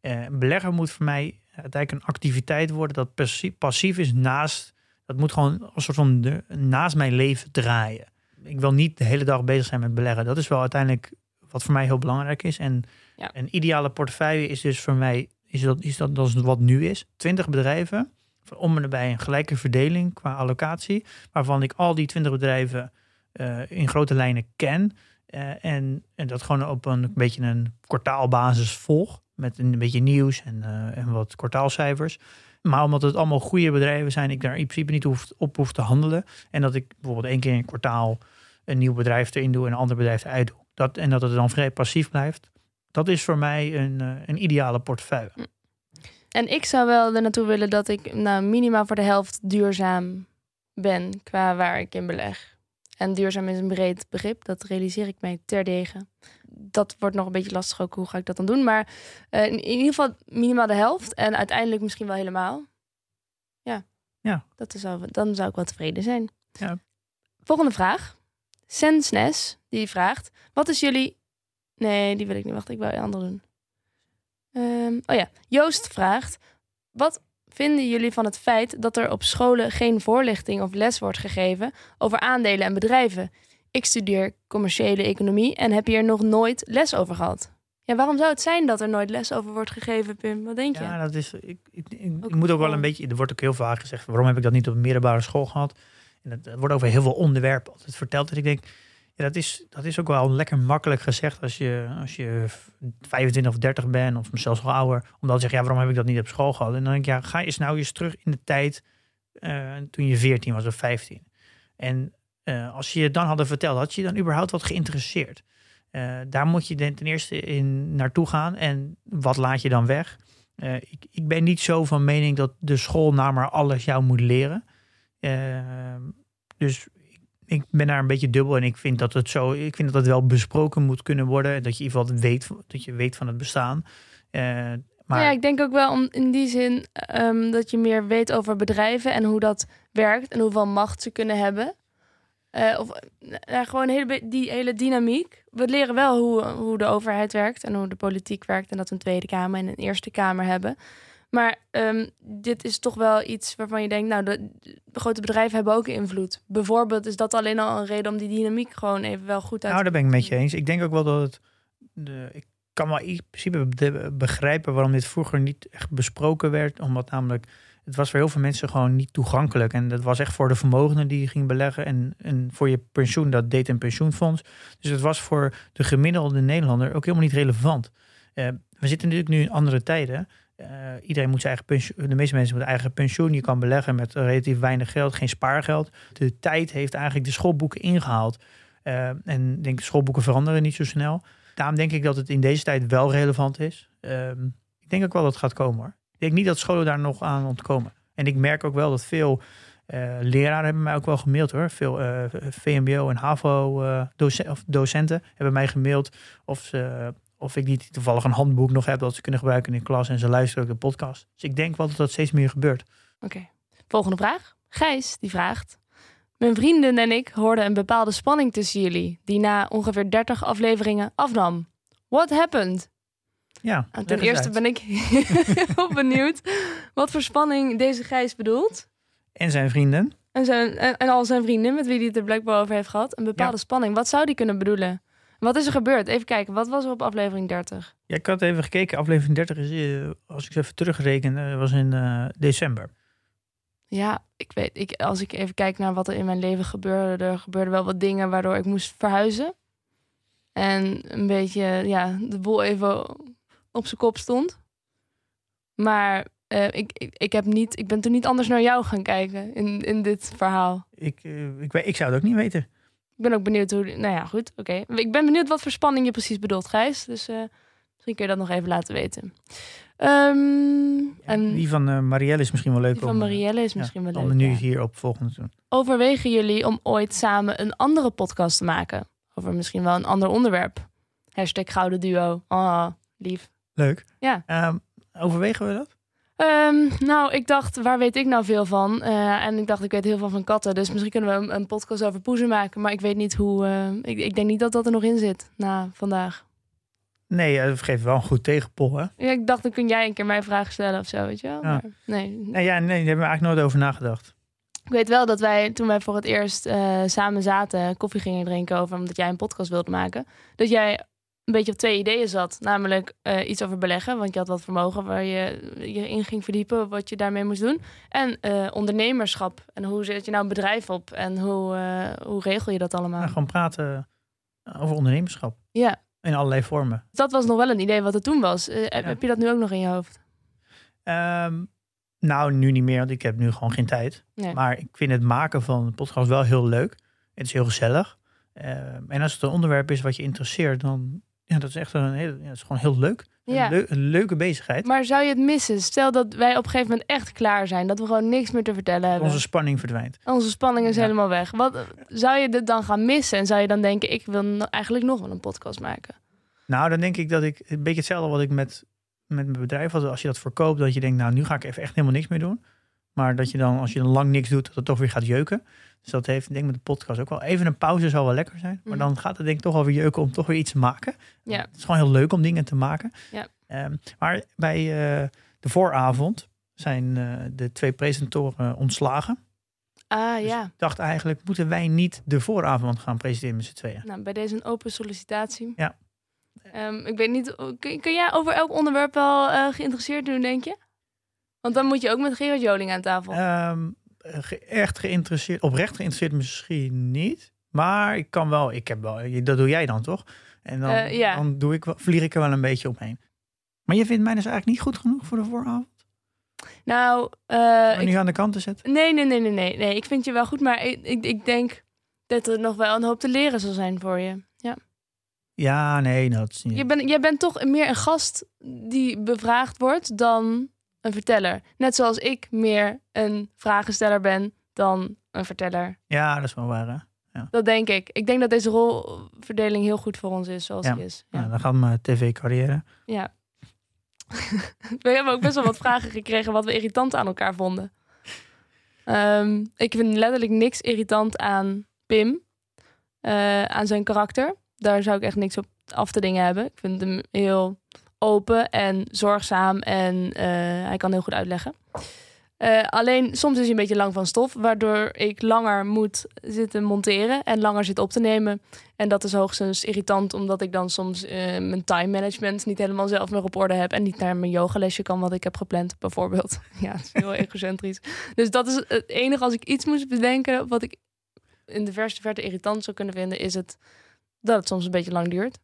Uh, beleggen moet voor mij uiteindelijk een activiteit worden dat passief, is naast, dat moet gewoon een soort van de, naast mijn leven draaien. Ik wil niet de hele dag bezig zijn met beleggen. Dat is wel uiteindelijk wat voor mij heel belangrijk is. En ja. een ideale portefeuille is dus voor mij, is dat, is dat, dat is wat nu is, 20 bedrijven, om en erbij een gelijke verdeling qua allocatie, waarvan ik al die 20 bedrijven uh, in grote lijnen ken. Uh, en, en dat gewoon op een, een beetje een kwartaalbasis volg. Met een beetje nieuws en, uh, en wat kwartaalcijfers. Maar omdat het allemaal goede bedrijven zijn, ik daar in principe niet hoef, op hoef te handelen. En dat ik bijvoorbeeld één keer in een kwartaal een nieuw bedrijf erin doe en een ander bedrijf eruit doe. Dat, en dat het dan vrij passief blijft. Dat is voor mij een, uh, een ideale portefeuille. En ik zou wel er naartoe willen dat ik nou, minimaal voor de helft duurzaam ben qua waar ik in beleg. En duurzaam is een breed begrip, dat realiseer ik mij terdege. Dat wordt nog een beetje lastig ook, hoe ga ik dat dan doen? Maar uh, in, ieder geval minimaal de helft en uiteindelijk misschien wel helemaal. Ja, ja. Dat zou, dan zou ik wel tevreden zijn. Ja. Volgende vraag. Sensnes, die vraagt, wat is jullie... Nee, die wil ik niet. Wacht, ik wil een ander doen. Um, oh ja, Joost vraagt, wat vinden jullie van het feit dat er op scholen geen voorlichting of les wordt gegeven over aandelen en bedrijven? Ik studeer commerciële economie en heb hier nog nooit les over gehad. Ja, waarom zou het zijn dat er nooit les over wordt gegeven, Pim? Wat denk je? Ja, dat is. Ik, ik, ik, ik moet ook wel een beetje. Er wordt ook heel vaak gezegd: waarom heb ik dat niet op een middelbare school gehad? En dat, dat wordt over heel veel onderwerpen altijd verteld. En ik denk, ja, dat is, dat is ook wel lekker makkelijk gezegd als je, als je 25 of 30 bent, of zelfs wel ouder. Om dan te zeggen, ja, waarom heb ik dat niet op school gehad? En dan denk ik, ja, ga eens nou eens terug in de tijd uh, toen je 14 was of 15. En uh, als je het dan hadden verteld, had je dan überhaupt wat geïnteresseerd? Uh, daar moet je ten eerste in naartoe gaan. En wat laat je dan weg? ik, ik ben niet zo van mening dat de school nou maar alles jou moet leren. dus ik ben daar een beetje dubbel en ik vind dat het zo, ik vind dat het wel besproken moet kunnen worden. Dat je in ieder geval weet, dat je weet van het bestaan. Maar... Ja, ik denk ook wel om in die zin um, dat je meer weet over bedrijven en hoe dat werkt en hoeveel macht ze kunnen hebben. Uh, of uh, gewoon hele, die hele dynamiek. We leren wel hoe, hoe de overheid werkt en hoe de politiek werkt en dat een Tweede Kamer en een Eerste Kamer hebben. Maar um, dit is toch wel iets waarvan je denkt, nou, de, grote bedrijven hebben ook invloed. Bijvoorbeeld is dat alleen al een reden om die dynamiek gewoon even wel goed uit Nou, daar ben ik met je eens. Ik denk ook wel dat het. De, ik kan wel in principe begrijpen waarom dit vroeger niet echt besproken werd. Omdat namelijk, het was voor heel veel mensen gewoon niet toegankelijk. En dat was echt voor de vermogenden die je ging beleggen. En, en voor je pensioen, dat deed een pensioenfonds. Dus het was voor de gemiddelde Nederlander ook helemaal niet relevant. Uh, we zitten natuurlijk nu in andere tijden. Uh, iedereen moet zijn eigen pensioen, de meeste mensen moeten eigen pensioen. Je kan beleggen met relatief weinig geld, geen spaargeld. De tijd heeft eigenlijk de schoolboeken ingehaald. Uh, en denk, schoolboeken veranderen niet zo snel. Daarom denk ik dat het in deze tijd wel relevant is. Uh, ik denk ook wel dat het gaat komen hoor. Ik denk niet dat scholen daar nog aan ontkomen. En ik merk ook wel dat veel uh, leraren hebben mij ook wel gemaild hoor. Veel VMBO en HAVO docenten, of docenten hebben mij gemaild of ze of ik niet toevallig een handboek nog heb dat ze kunnen gebruiken in klas en ze luisteren ook de podcast. Dus ik denk wel dat dat steeds meer gebeurt. Oké. Volgende vraag. Gijs die vraagt. Mijn vrienden en ik hoorden een bepaalde spanning tussen jullie, die na ongeveer 30 afleveringen afnam. What happened? Ja, en ten eerste ben ik heel benieuwd wat voor spanning deze Gijs bedoelt. En zijn vrienden. En, zijn, en, en al zijn vrienden met wie hij het er blijkbaar over heeft gehad. Een bepaalde ja. spanning. Wat zou die kunnen bedoelen? Wat is er gebeurd? Even kijken, wat was er op aflevering 30? Ja, ik had even gekeken. Aflevering 30 is, eh, als ik ze even terugreken, was in eh, december. Ja, ik weet, ik, als ik even kijk naar wat er in mijn leven gebeurde, er gebeurden wel wat dingen waardoor ik moest verhuizen. En een beetje, ja, de boel even op zijn kop stond. Maar eh, ik, ik, ik, heb niet, ik ben toen niet anders naar jou gaan kijken in, in dit verhaal. Ik, eh, ik, weet- ik zou het ook niet weten. Ik ben ook benieuwd hoe. Nou ja, goed. Oké. Ik ben benieuwd wat voor spanning je precies bedoelt, Gijs. Dus eh, misschien kun je dat nog even laten weten. Ehm, en Die van Marielle is misschien wel leuk die van om, eh, Marielle is ja, misschien wel om leuk. nu ja. hier op volgende te doen. Overwegen jullie om ooit samen een andere podcast te maken? Over misschien wel een ander onderwerp. Hashtag Gouden Duo. Oh, lief. Leuk. Ja. Ehm, overwegen we dat? Ehm, nou, ik dacht, waar weet ik nou veel van? Eh, en ik dacht, ik weet heel veel van katten. Dus misschien kunnen we een, een podcast over poezen maken. Maar ik weet niet hoe... eh, ik, ik denk niet dat dat er nog in zit na vandaag. Nee, eh, dat geeft wel een goed tegenpol, hè? Ja, ik dacht, dan kun jij een keer mij vragen stellen of zo, weet je wel. Ja. Maar nee. Nee, ja, nee, daar hebben we eigenlijk nooit over nagedacht. Ik weet wel dat wij, toen wij voor het eerst eh, samen zaten, koffie gingen drinken over, omdat jij een podcast wilde maken, dat jij een beetje op twee ideeën zat. Namelijk eh, iets over beleggen, want je had wat vermogen waar je je in ging verdiepen, wat je daarmee moest doen. En eh, ondernemerschap. En hoe zet je nou een bedrijf op? En hoe, eh, hoe regel je dat allemaal? Nou, gewoon praten over ondernemerschap. Ja, In allerlei vormen. dat was nog wel een idee wat er toen was. Heb- je dat nu ook nog in je hoofd? Ehm, nou, nu niet meer, want ik heb nu gewoon geen tijd. Nee. Maar ik vind het maken van een podcast wel heel leuk. Het is heel gezellig. Ehm, en als het een onderwerp is wat je interesseert, dan ja, dat is echt een heel, ja, dat is gewoon heel leuk. Ja. Een, een leuke bezigheid. Maar zou je het missen? Stel dat wij op een gegeven moment echt klaar zijn, dat we gewoon niks meer te vertellen hebben. Onze spanning verdwijnt. Onze spanning is Ja. helemaal weg. Wat zou je dit dan gaan missen? En zou je dan denken, ik wil no- eigenlijk nog wel een podcast maken? Nou, dan denk ik dat ik een beetje hetzelfde wat ik met, met mijn bedrijf had. Als je dat verkoopt, dat je denkt, nou, nu ga ik even echt helemaal niks meer doen. Maar dat je dan, als je dan lang niks doet, dat het toch weer gaat jeuken. Dus dat heeft, denk ik, met de podcast ook wel. Even een pauze zal wel lekker zijn. Maar Mhm. dan gaat het denk ik toch wel weer jeuken om toch weer iets te maken. Ja. Het is gewoon heel leuk om dingen te maken. Ja. Ehm, maar bij eh, de vooravond zijn eh, de twee presentatoren ontslagen. Ah Dus ja. ik dacht eigenlijk, moeten wij niet de vooravond gaan presenteren met z'n tweeën? Nou, bij deze een open sollicitatie. Ja. Ehm, ik weet niet, kun, kun jij over elk onderwerp wel eh, geïnteresseerd doen, denk je? Want dan moet je ook met Gerard Joling aan tafel. Ehm, ge- echt geïnteresseerd, oprecht geïnteresseerd misschien niet. Maar ik kan wel, ik heb wel, dat doe jij dan toch? En dan, Eh, ja. dan doe ik, vlieg ik er wel een beetje omheen. Maar je vindt mij dus eigenlijk niet goed genoeg voor de vooravond? nou, Om ik- nu aan de kant te zetten? nee, nee, nee, nee, nee, nee. Ik vind je wel goed, maar ik, ik, ik denk dat er nog wel een hoop te leren zal zijn voor je. Ja. Ja, nee, dat is niet. Je bent, jij bent toch meer een gast die bevraagd wordt dan een verteller. Net zoals ik meer een vragensteller ben dan een verteller. Ja, dat is wel waar. Hè? Dat denk ik. Ik denk dat deze rolverdeling heel goed voor ons is zoals Ja. die is. Ja. Ja. dan gaat mijn tv-carrière. ja. We hebben ook best wel wat vragen gekregen wat we irritant aan elkaar vonden. Ehm, ik vind letterlijk niks irritant aan Pim. eh, aan zijn karakter. Daar zou ik echt niks op af te dingen hebben. Ik vind hem heel open en zorgzaam en eh, hij kan heel goed uitleggen. Eh, alleen soms is hij een beetje lang van stof, waardoor ik langer moet zitten monteren en langer zit op te nemen. En dat is hoogstens irritant, omdat ik dan soms eh, mijn time management niet helemaal zelf meer op orde heb en niet naar mijn yogalesje kan wat ik heb gepland, bijvoorbeeld. Ja, het is heel egocentrisch. Dus dat is het enige als ik iets moest bedenken wat ik in de verste verte irritant zou kunnen vinden, is het dat het soms een beetje lang duurt.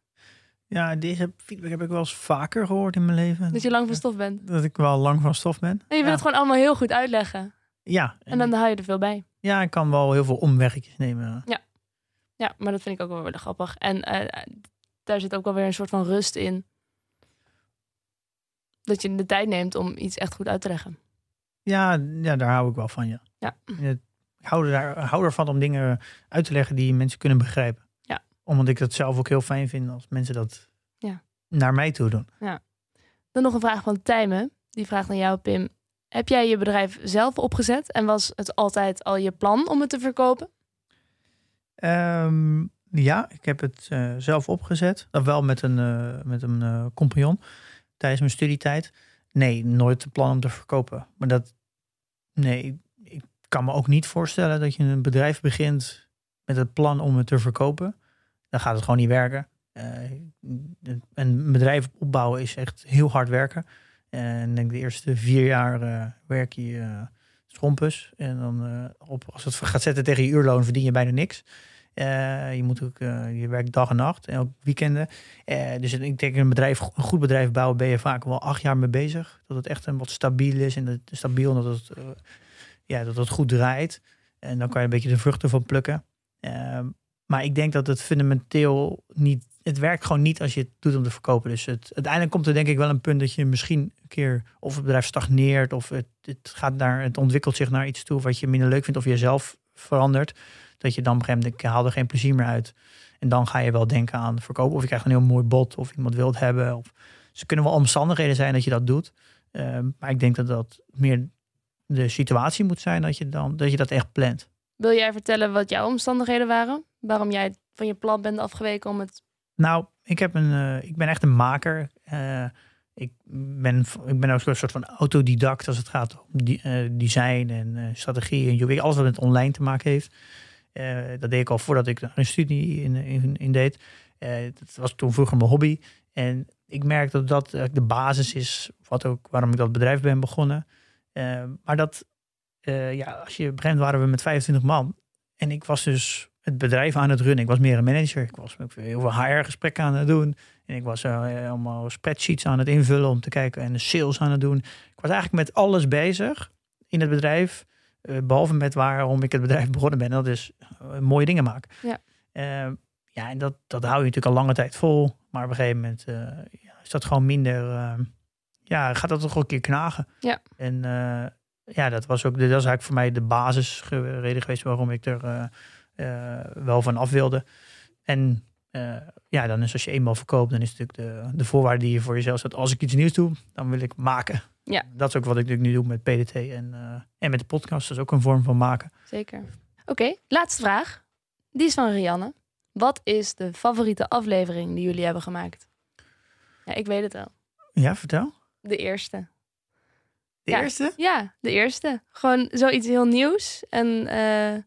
Ja, deze feedback heb ik wel eens vaker gehoord in mijn leven. Dat je lang van stof bent. Dat ik wel lang van stof ben. En je wil ja. het gewoon allemaal heel goed uitleggen. Ja, En dan hou je er veel bij. ja, ik kan wel heel veel omweggetjes nemen. Ja, maar dat vind ik ook wel weer grappig. En eh, daar zit ook wel weer een soort van rust in. Dat je de tijd neemt om iets echt goed uit te leggen. Ja, ja, daar hou ik wel van, ja. Ja. Ik hou, er, hou ervan om dingen uit te leggen die mensen kunnen begrijpen. Ja. Omdat ik dat zelf ook heel fijn vind als mensen dat Ja. naar mij toe doen. Dan nog een vraag van Tijmen. Die vraagt aan jou, Pim. Heb jij je bedrijf zelf opgezet? En was het altijd al je plan om het te verkopen? Ehm, ja, ik heb het eh, zelf opgezet. Dat wel met een, eh, met een eh, compagnon tijdens mijn studietijd. Nee, nooit het plan om te verkopen. Maar dat, nee, ik kan me ook niet voorstellen dat je een bedrijf begint met het plan om het te verkopen. Dan gaat het gewoon niet werken. Eh, een bedrijf opbouwen is echt heel hard werken. En denk de eerste vier jaar eh, werk je uh, schompus. En dan op, als het gaat zetten tegen je uurloon verdien je bijna niks. je moet ook, je werkt dag en nacht en ook weekenden. dus ik denk een bedrijf, een goed bedrijf bouwen ben je vaak wel acht jaar mee bezig. Dat het echt een wat stabiel is en dat stabiel dat het, ja, dat het goed draait. En dan kan je een beetje de vruchten van plukken. Maar ik denk dat het fundamenteel niet. Het werkt gewoon niet als je het doet om te verkopen. Dus het, uiteindelijk komt er denk ik wel een punt dat je misschien een keer. of het bedrijf stagneert. of het, het, gaat naar, het ontwikkelt zich naar iets toe wat je minder leuk vindt. of jezelf verandert. Dat je dan op een gegeven moment. ik haal er geen plezier meer uit. En dan ga je wel denken aan verkopen. Of je krijgt een heel mooi bod. of iemand wil het hebben. Of, ze kunnen wel omstandigheden zijn dat je dat doet. Ehm, maar ik denk dat dat meer de situatie moet zijn dat je, dan, dat, je dat echt plant. Wil jij vertellen wat jouw omstandigheden waren? Waarom jij van je plan bent afgeweken om het. Nou, ik, heb een, uh, ik ben echt een maker. Uh, ik, ben, ik ben ook een soort van autodidact als het gaat om die, uh, design en strategie en alles wat met online te maken heeft. dat deed ik al voordat ik een studie in, in, in deed. dat was toen vroeger mijn hobby. En ik merk dat dat de basis is wat ook, waarom ik dat bedrijf ben begonnen. maar dat, ja, als je, moment waren we met 25 man. En ik was dus het bedrijf aan het runnen. Ik was meer een manager. Ik was heel veel HR-gesprekken aan het doen. En ik was uh, allemaal spreadsheets aan het invullen om te kijken en de sales aan het doen. Ik was eigenlijk met alles bezig in het bedrijf. Uh, behalve met waarom ik het bedrijf begonnen ben. Dat is mooie dingen maken. Ja, ja en dat, dat hou je natuurlijk al lange tijd vol. Maar op een gegeven moment ja, is dat gewoon minder. ja, gaat dat toch een keer knagen. Ja. En ja, dat was ook dat is eigenlijk voor mij de basisreden geweest waarom ik er eh, wel van af wilde. En eh, ja, dan is als je eenmaal verkoopt, dan is natuurlijk de, de voorwaarde die je voor jezelf zet. Als ik iets nieuws doe, dan wil ik maken. Ja. Dat is ook wat ik natuurlijk nu doe met PDT en, uh, en met de podcast. Dat is ook een vorm van maken. Zeker. Oké, laatste vraag. Die is van Rianne. Wat is de favoriete aflevering die jullie hebben gemaakt? Ja, ik weet het wel. Ja, vertel. De eerste. De eerste? Ja, de eerste. Gewoon zoiets heel nieuws. En uh,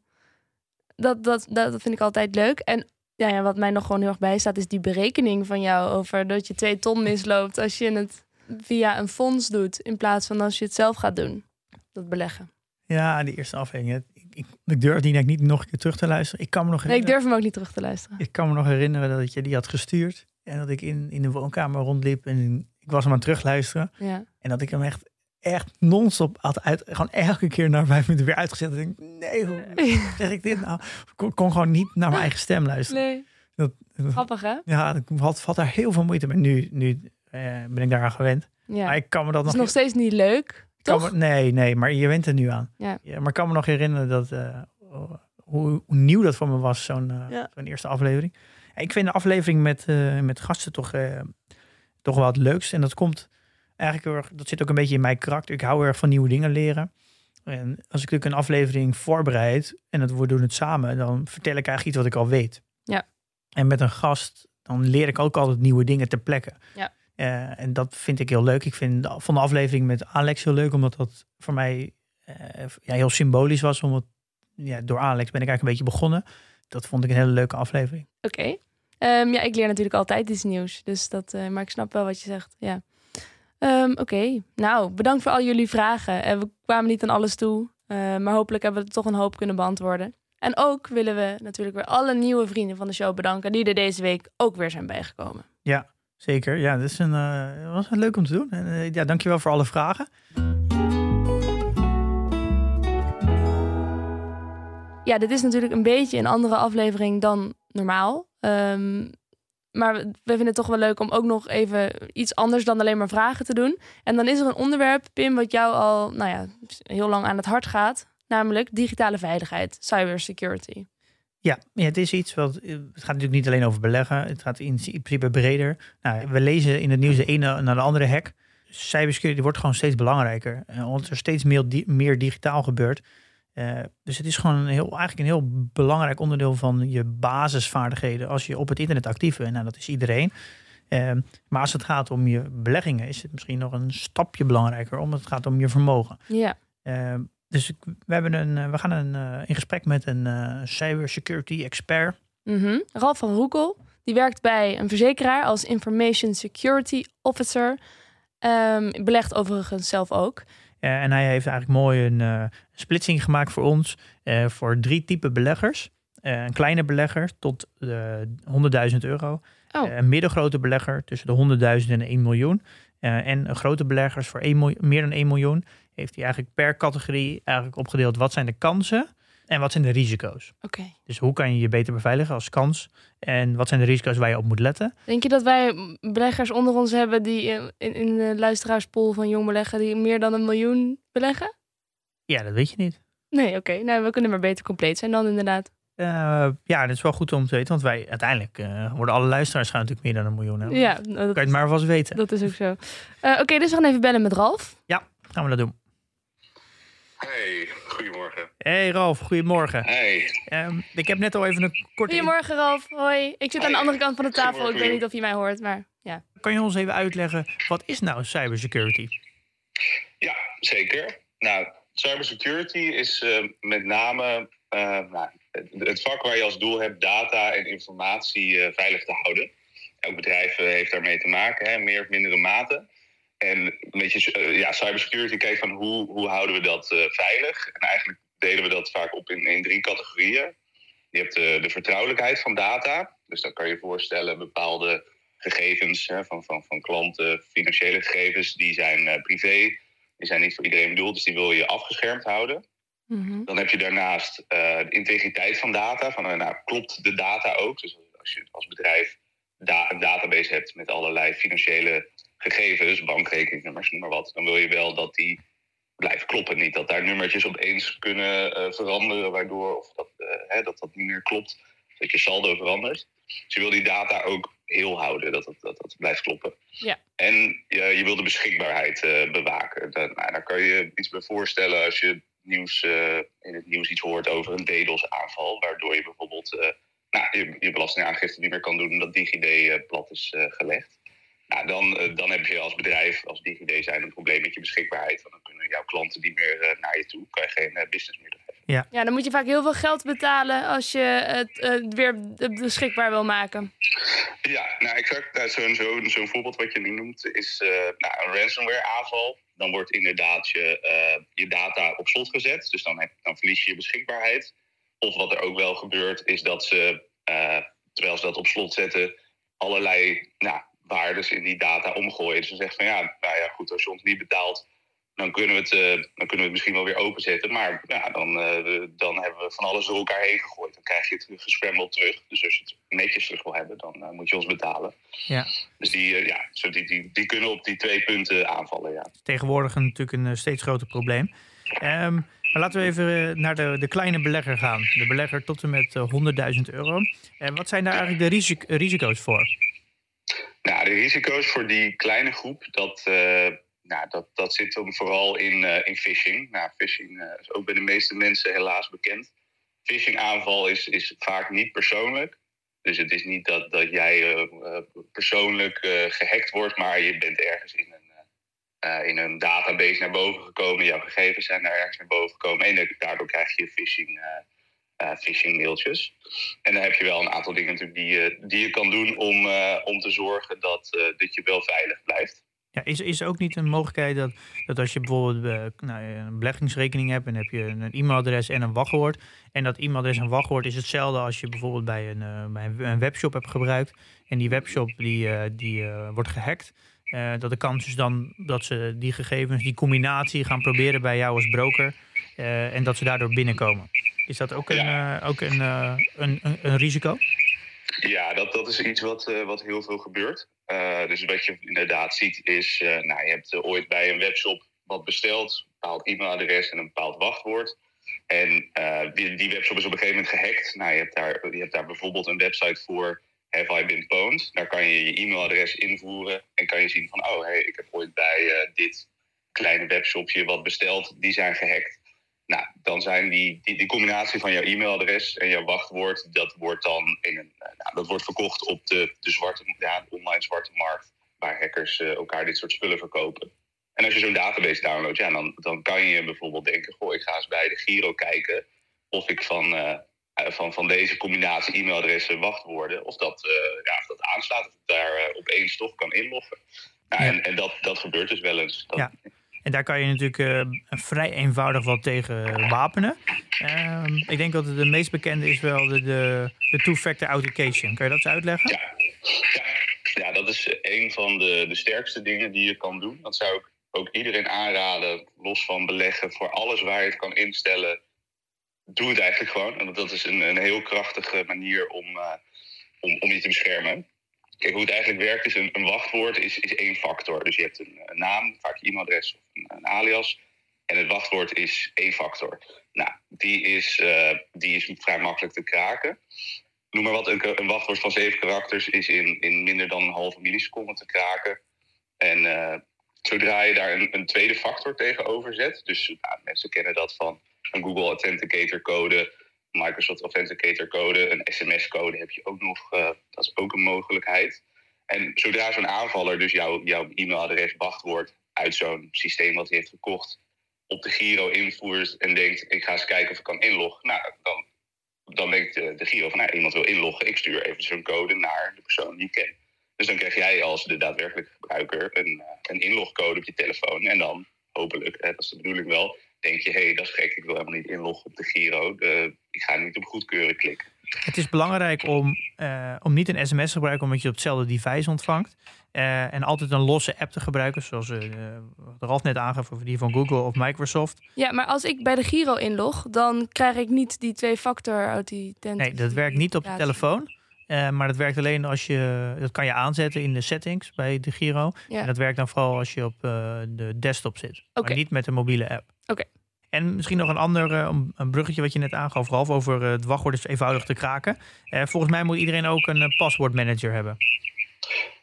dat, dat, dat vind ik altijd leuk. En ja, ja, wat mij nog gewoon heel erg bijstaat, is die berekening van jou over dat je twee ton misloopt als je het via een fonds doet, in plaats van als je het zelf gaat doen. Dat beleggen. Ja, die eerste aflevering. Ik, ik, ik durf die niet nog een keer terug te luisteren. Ik kan me nog nee, ik durf hem ook niet terug te luisteren. Ik kan me nog herinneren dat je die had gestuurd. En dat ik in, in de woonkamer rondliep en ik was hem aan het terugluisteren. Ja. En dat ik hem echt echt non-stop had uit, gewoon elke keer na vijf minuten weer uitgezet. En denk, nee, hoe zeg ik dit nou? Ik kon, gewoon niet naar mijn eigen stem luisteren. Nee. Dat, Grappig hè? Ja, ik had, had daar heel veel moeite mee. Nu, nu eh, ben ik daaraan gewend. Ja. Maar ik kan me dat Het is nog... nog steeds niet leuk, toch? Me, nee, nee, maar je went er nu aan. Ja. ja maar ik kan me nog herinneren dat, uh, hoe, hoe, nieuw dat voor me was, zo'n uh, Ja. zo'n eerste aflevering. Ik vind de aflevering met, uh, met gasten toch, toch wel het leukst. En dat komt eigenlijk heel erg, dat zit ook een beetje in mijn karakter. Ik hou erg van nieuwe dingen leren. En als ik natuurlijk een aflevering voorbereid en het, we doen het samen, dan vertel ik eigenlijk iets wat ik al weet. Ja. En met een gast, dan leer ik ook altijd nieuwe dingen ter plekke. Ja. Uh, en dat vind ik heel leuk. Ik vind de, van de aflevering met Alex heel leuk, omdat dat voor mij uh, ja, heel symbolisch was. Omdat ja, door Alex ben ik eigenlijk een beetje begonnen. Dat vond ik een hele leuke aflevering. Oké. Okay. Um, ja, ik leer natuurlijk altijd iets nieuws. Dus dat, uh, maar ik snap wel wat je zegt. Ja. Um, Oké, okay. nou bedankt voor al jullie vragen. En we kwamen niet aan alles toe, uh, maar hopelijk hebben we toch een hoop kunnen beantwoorden. En ook willen we natuurlijk weer alle nieuwe vrienden van de show bedanken die er deze week ook weer zijn bijgekomen. Ja, zeker. Ja, dat is een, uh, was een leuk om te doen. En uh, ja, dankjewel voor alle vragen. Ja, dit is natuurlijk een beetje een andere aflevering dan normaal. Um, maar we vinden het toch wel leuk om ook nog even iets anders dan alleen maar vragen te doen. En dan is er een onderwerp, Pim, wat jou al nou ja, heel lang aan het hart gaat. Namelijk digitale veiligheid, cybersecurity. Ja, ja, het is iets wat. Het gaat natuurlijk niet alleen over beleggen. Het gaat in principe breder. Nou, we lezen in het nieuws de ene naar de andere hack. Cybersecurity wordt gewoon steeds belangrijker. En omdat er steeds meer digitaal gebeurt. Uh, dus het is gewoon een heel, eigenlijk een heel belangrijk onderdeel van je basisvaardigheden als je op het internet actief bent. Nou, dat is iedereen. Uh, maar als het gaat om je beleggingen, is het misschien nog een stapje belangrijker, omdat het gaat om je vermogen. Ja. Uh, dus we, hebben een, we gaan een, in gesprek met een cybersecurity expert. Mm -hmm. Ralf van Roekel. Die werkt bij een verzekeraar als Information Security Officer. Ehm, belegt overigens zelf ook. Uh, en hij heeft eigenlijk mooi een uh, splitsing gemaakt voor ons. Uh, voor drie typen beleggers. een kleine belegger tot 100.000 euro. Oh. een middengrote belegger tussen de 100.000 en 1 miljoen. en een grote beleggers voor 1 meer dan 1 miljoen. Heeft hij eigenlijk per categorie eigenlijk opgedeeld. Wat zijn de kansen en wat zijn de risico's? Oké. Dus hoe kan je je beter beveiligen als kans? En wat zijn de risico's waar je op moet letten? Denk je dat wij beleggers onder ons hebben die in, in de luisteraarspool van Jong Beleggen die meer dan een miljoen beleggen? Ja, dat weet je niet. Nee, oké. Nou, we kunnen maar beter compleet zijn dan inderdaad. Uh, ja, dat is wel goed om te weten, want wij uiteindelijk uh, worden alle luisteraars gaan natuurlijk meer dan een miljoen hebben. Ja, dat kan je het maar vast weten. Dat is ook zo. Uh, oké, okay, dus we gaan even bellen met Ralf. Ja, gaan we dat doen. Hey, goedemorgen. Hey Ralf, goedemorgen. Hey. Um, ik heb net al even een korte... Goedemorgen Ralf, hoi. Ik zit aan de andere kant van de tafel, ik weet niet of je mij hoort, maar ja. Kan je ons even uitleggen, wat is nou cybersecurity? Ja, zeker. Nou, cybersecurity is uh, met name uh, nou, het, het, vak waar je als doel hebt data en informatie uh, veilig te houden. Elk bedrijf heeft daarmee te maken, hè, meer of mindere mate. En een beetje uh, ja, cybersecurity kijkt van hoe, hoe houden we dat uh, veilig. En eigenlijk delen we dat vaak op in, in drie categorieën. Je hebt de, de vertrouwelijkheid van data. Dus dan kan je je voorstellen bepaalde gegevens hè, van, van, van klanten, financiële gegevens, die zijn uh, privé. Die zijn niet voor iedereen bedoeld, dus die wil je afgeschermd houden. Mm-hmm. Dan heb je daarnaast de integriteit van data. Van, nou, klopt de data ook? Dus als je als bedrijf da een database hebt met allerlei financiële gegevens, bankrekeningnummers, noem maar wat, dan wil je wel dat die blijft kloppen. Niet dat daar nummertjes opeens kunnen uh, veranderen, waardoor of dat, uh, hè, dat dat niet meer klopt, dat je saldo verandert. Dus je wil die data ook heel houden, dat dat, dat, dat blijft kloppen. Ja. En je, je wil de beschikbaarheid uh, bewaken. Daar, nou, daar kan je iets bij voorstellen als je nieuws, in het nieuws iets hoort over een DDoS-aanval, waardoor je bijvoorbeeld nou, je, je belastingaangifte niet meer kan doen omdat DigiD plat is gelegd. Nou, dan, uh, dan heb je als bedrijf, als DigiD zijn, een probleem met je beschikbaarheid. Want dan kunnen jouw klanten niet meer uh, naar je toe. Kan je geen uh, business meer drijven. Ja. ja, dan moet je vaak heel veel geld betalen als je het weer beschikbaar wil maken. Ja, nou exact. Nou, Zo'n zo, zo voorbeeld wat je nu noemt is nou, een ransomware aanval. Dan wordt inderdaad je, je data op slot gezet. Dus dan, heb, dan verlies je je beschikbaarheid. Of wat er ook wel gebeurt, is dat ze, terwijl ze dat op slot zetten, allerlei nou, waardes in die data omgooien. Dus dan zegt van ja, nou ja, goed, als je ons niet betaalt, dan kunnen we het, uh, dan kunnen we het misschien wel weer openzetten. Maar ja, dan, uh, dan hebben we van alles door elkaar heen gegooid. Dan krijg je het gescrambled terug. Dus als je het netjes terug wil hebben, dan uh, moet je ons betalen. Ja. Dus die, ja, zo die, die, die kunnen op die twee punten aanvallen. Ja. Tegenwoordig natuurlijk een steeds groter probleem. Um, maar laten we even naar de, de kleine belegger gaan. De belegger tot en met 100.000 euro. En wat zijn daar eigenlijk de risic risico's voor? Nou, de risico's voor die kleine groep, dat, uh, nou, dat, dat zit hem vooral in, uh, in phishing. Nou, phishing uh, is ook bij de meeste mensen helaas bekend. Phishing aanval is, is vaak niet persoonlijk. Dus het is niet dat, dat jij persoonlijk gehackt wordt, maar je bent ergens in een, in een database naar boven gekomen. Jouw gegevens zijn daar ergens naar boven gekomen. En daardoor krijg je phishing uh, phishing mailtjes. En dan heb je wel een aantal dingen natuurlijk die, je, die je kan doen om, uh, om te zorgen dat, uh, dat je wel veilig blijft. Ja, is, is er ook niet een mogelijkheid dat, dat als je bijvoorbeeld nou, een beleggingsrekening hebt en heb je een e-mailadres en een wachtwoord. En dat e-mailadres en wachtwoord is hetzelfde als je bijvoorbeeld bij een, bij een webshop hebt gebruikt. En die webshop die, die wordt gehackt. dat de kans is dan dat ze die gegevens, die combinatie gaan proberen bij jou als broker. en dat ze daardoor binnenkomen. Is dat ook een, ja. uh, ook een, uh, een, een, een, risico? Ja, dat, dat is iets wat, uh, wat heel veel gebeurt. dus wat je inderdaad ziet is, nou, je hebt ooit bij een webshop wat besteld, een bepaald e-mailadres en een bepaald wachtwoord. En die, die webshop is op een gegeven moment gehackt. Nou, je, hebt daar, je hebt daar bijvoorbeeld een website voor, Have I Been Pwned? Daar kan je je e-mailadres invoeren en kan je zien van, oh, hey, ik heb ooit bij dit kleine webshopje wat besteld, die zijn gehackt. Nou, dan zijn die, die, die, combinatie van jouw e-mailadres en jouw wachtwoord, dat wordt dan in een, nou, dat wordt verkocht op de, de, zwarte, ja, de online zwarte markt, waar hackers uh, elkaar dit soort spullen verkopen. En als je zo'n database downloadt, ja, dan, dan kan je bijvoorbeeld denken, goh, ik ga eens bij de Giro kijken of ik van, uh, eh, van, van deze combinatie e-mailadressen, wachtwoorden, of dat, eh, ja, of dat aanslaat, of het daar eh, opeens toch kan inloggen. Ja. En, en dat, dat gebeurt dus wel eens. Dat, Ja. En daar kan je natuurlijk eh, vrij eenvoudig wat tegen wapenen. Ehm, ik denk dat de meest bekende is wel de, de, de two-factor authentication. Kan je dat uitleggen? Ja, ja. ja, dat is een van de, de sterkste dingen die je kan doen. Dat zou ik ook iedereen aanraden, los van beleggen, voor alles waar je het kan instellen. Doe het eigenlijk gewoon. Want dat is een, een heel krachtige manier om, eh, om, om je te beschermen. Hoe het eigenlijk werkt is, een, een wachtwoord is, is één factor. Dus je hebt een, een naam, vaak je e-mailadres of een, een alias. En het wachtwoord is één factor. Nou, die is, eh, die is vrij makkelijk te kraken. Noem maar wat, een, een wachtwoord van zeven karakters is in, in minder dan een halve milliseconde te kraken. En eh, zodra je daar een, een tweede factor tegenover zet, dus nou, mensen kennen dat van een Google Authenticator code, Microsoft Authenticator code, een SMS-code heb je ook nog, eh, dat is ook een mogelijkheid. En zodra zo'n aanvaller dus jouw, jouw e-mailadres, wachtwoord uit zo'n systeem wat hij heeft gekocht, op de Giro invoert en denkt, ik ga eens kijken of ik kan inloggen, nou, dan, dan denkt de, de Giro van, nou, iemand wil inloggen, ik stuur even zo'n code naar de persoon die ik ken. Dus dan krijg jij als de daadwerkelijke gebruiker een, eh, een inlogcode op je telefoon. En dan hopelijk, hè, dat is de bedoeling wel, denk je, hé, hey, dat is gek, ik wil helemaal niet inloggen op de Giro. De, ik ga niet op goedkeuren klikken. Het is belangrijk om, eh, om niet een sms te gebruiken omdat je op hetzelfde device ontvangt. Eh, en altijd een losse app te gebruiken, zoals eh wat Ralf net aangaf, over die van Google of Microsoft. Ja, maar als ik bij de Giro inlog, dan krijg ik niet die twee-factor authenticatie. Nee, dat werkt niet op je telefoon. Eh, maar dat werkt alleen als je. Dat kan je aanzetten in de settings bij de Giro. Ja. En dat werkt dan vooral als je op eh, de desktop zit. Oké. Maar niet met een mobiele app. Oké. En misschien nog een ander eh, een- bruggetje wat je net aangaf, Ralf, over eh, het wachtwoord is eenvoudig te kraken. Eh, volgens mij moet iedereen ook een paswoordmanager hebben.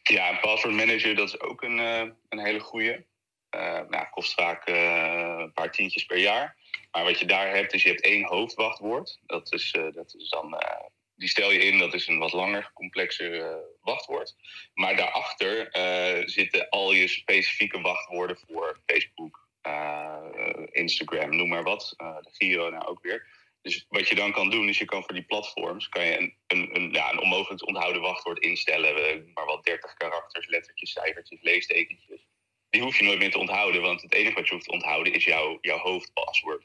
Ja, een password manager, dat is ook een, eh, een hele goede. nou, kost vaak eh, een paar tientjes per jaar. Maar wat je daar hebt, is je hebt één hoofdwachtwoord. Dat is, eh, dat is dan, eh, die stel je in, dat is een wat langer, complexer wachtwoord. Maar daarachter eh, zitten al je specifieke wachtwoorden voor Facebook, Instagram, noem maar wat. Eh, de Giro nou ook weer. Dus wat je dan kan doen, is je kan voor die platforms kan je een, een, ja, een onmogelijk te onthouden wachtwoord instellen. eh, Maar wel 30 karakters, lettertjes, cijfertjes, leestekentjes. Die hoef je nooit meer te onthouden, want het enige wat je hoeft te onthouden is jouw, jouw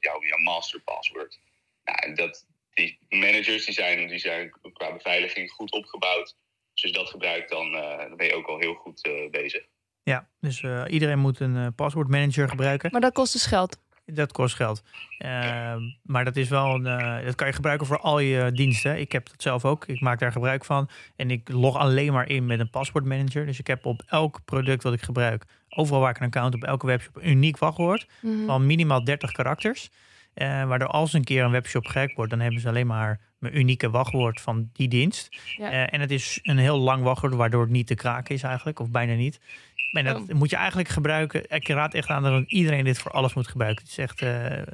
jouw, masterpaswoord. Nou, dat, die managers die zijn, die zijn qua beveiliging goed opgebouwd. Dus dat gebruikt, dan, eh, ben je ook al heel goed eh, bezig. Ja, dus eh, iedereen moet een eh, paswoordmanager gebruiken. Maar dat kost dus geld. Dat kost geld. Ehm, maar dat is wel een, eh, dat kan je gebruiken voor al je diensten. Ik heb dat zelf ook. Ik maak daar gebruik van. En ik log alleen maar in met een paswoordmanager. Dus ik heb op elk product wat ik gebruik, overal waar ik een account op elke webshop, een uniek wachtwoord Mhm. van minimaal 30 karakters. Waardoor als een keer een webshop gehackt wordt, dan hebben ze alleen maar mijn unieke wachtwoord van die dienst. Ja. En het is een heel lang wachtwoord, waardoor het niet te kraken is eigenlijk, of bijna niet. En dat Oh. moet je eigenlijk gebruiken. Ik raad echt aan dat iedereen dit voor alles moet gebruiken. Het is echt eh, eh,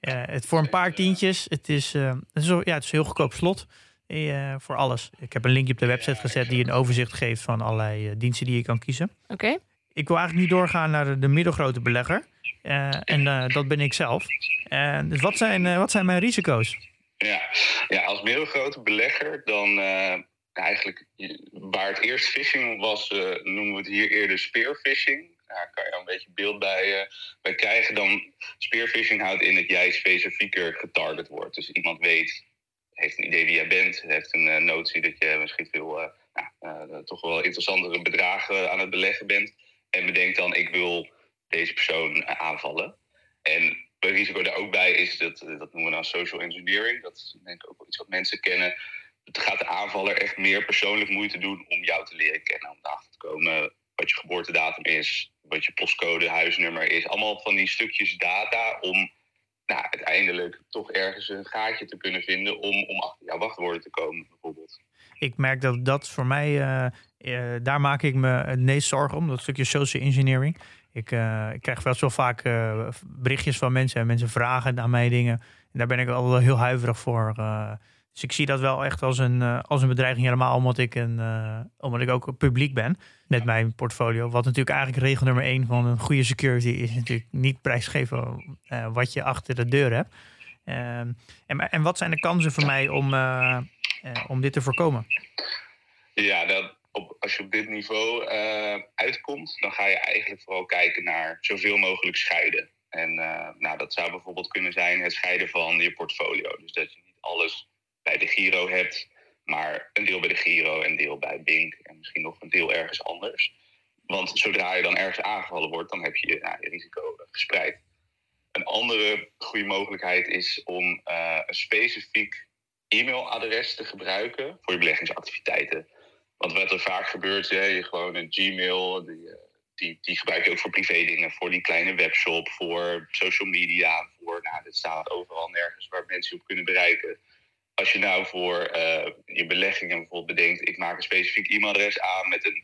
het voor een paar tientjes. Het is, eh, het is, zo- ja, het is een heel goedkoop slot eh, voor alles. Ik heb een linkje op de website gezet die een overzicht geeft van allerlei diensten die je kan kiezen. Oké. Ik wil eigenlijk nu doorgaan naar de, de middelgrote belegger. Eh, en dat ben ik zelf. Dus wat zijn, wat zijn mijn risico's? Ja, ja als middelgrote belegger, dan eh, eigenlijk waar het eerst phishing was, eh, noemen we het hier eerder spearfishing. Daar kan je een beetje beeld bij, eh, bij krijgen. Dan spearfishing houdt in dat jij specifieker getarget wordt. Dus iemand weet, heeft een idee wie jij bent, heeft een eh, notie dat je misschien veel nou, toch wel interessantere bedragen aan het beleggen bent. En bedenkt dan, ik wil deze persoon aanvallen. En het risico daar ook bij is, dat, dat noemen we dan social engineering. Dat is denk ik ook wel iets wat mensen kennen. Het gaat de aanvaller echt meer persoonlijk moeite doen om jou te leren kennen. Om erachter te komen wat je geboortedatum is, wat je postcode, huisnummer is. Allemaal van die stukjes data om nou, uiteindelijk toch ergens een gaatje te kunnen vinden om, om achter jouw wachtwoorden te komen bijvoorbeeld. Ik merk dat dat voor mij, eh, eh, daar maak ik me het meest zorgen om. Dat stukje social engineering. Ik, eh, ik krijg wel zo vaak berichtjes van mensen en mensen vragen aan mij dingen. En daar ben ik al heel huiverig voor. Dus ik zie dat wel echt als een, eh, als een bedreiging helemaal omdat ik, een, eh, omdat ik ook publiek ben met mijn portfolio. Wat natuurlijk eigenlijk regel nummer één van een goede security is natuurlijk niet prijsgeven eh, wat je achter de deur hebt. Ehm, en, en wat zijn de kansen voor mij om, om dit te voorkomen? Ja, dat, op, als je op dit niveau uitkomt, dan ga je eigenlijk vooral kijken naar zoveel mogelijk scheiden. En nou, dat zou bijvoorbeeld kunnen zijn het scheiden van je portfolio. Dus dat je niet alles bij de Giro hebt, maar een deel bij de Giro, een deel bij Bink en misschien nog een deel ergens anders. Want zodra je dan ergens aangevallen wordt, dan heb je je risico gespreid. Een andere goede mogelijkheid is om uh, een specifiek e-mailadres te gebruiken voor je beleggingsactiviteiten. Want wat er vaak gebeurt, hè, je gewoon een Gmail, die, eh, die, die gebruik je ook voor privé dingen, voor die kleine webshop, voor social media, voor, nou, dit staat overal nergens waar mensen je op kunnen bereiken. Als je nou voor uh, je beleggingen bijvoorbeeld bedenkt, ik maak een specifiek e-mailadres aan met een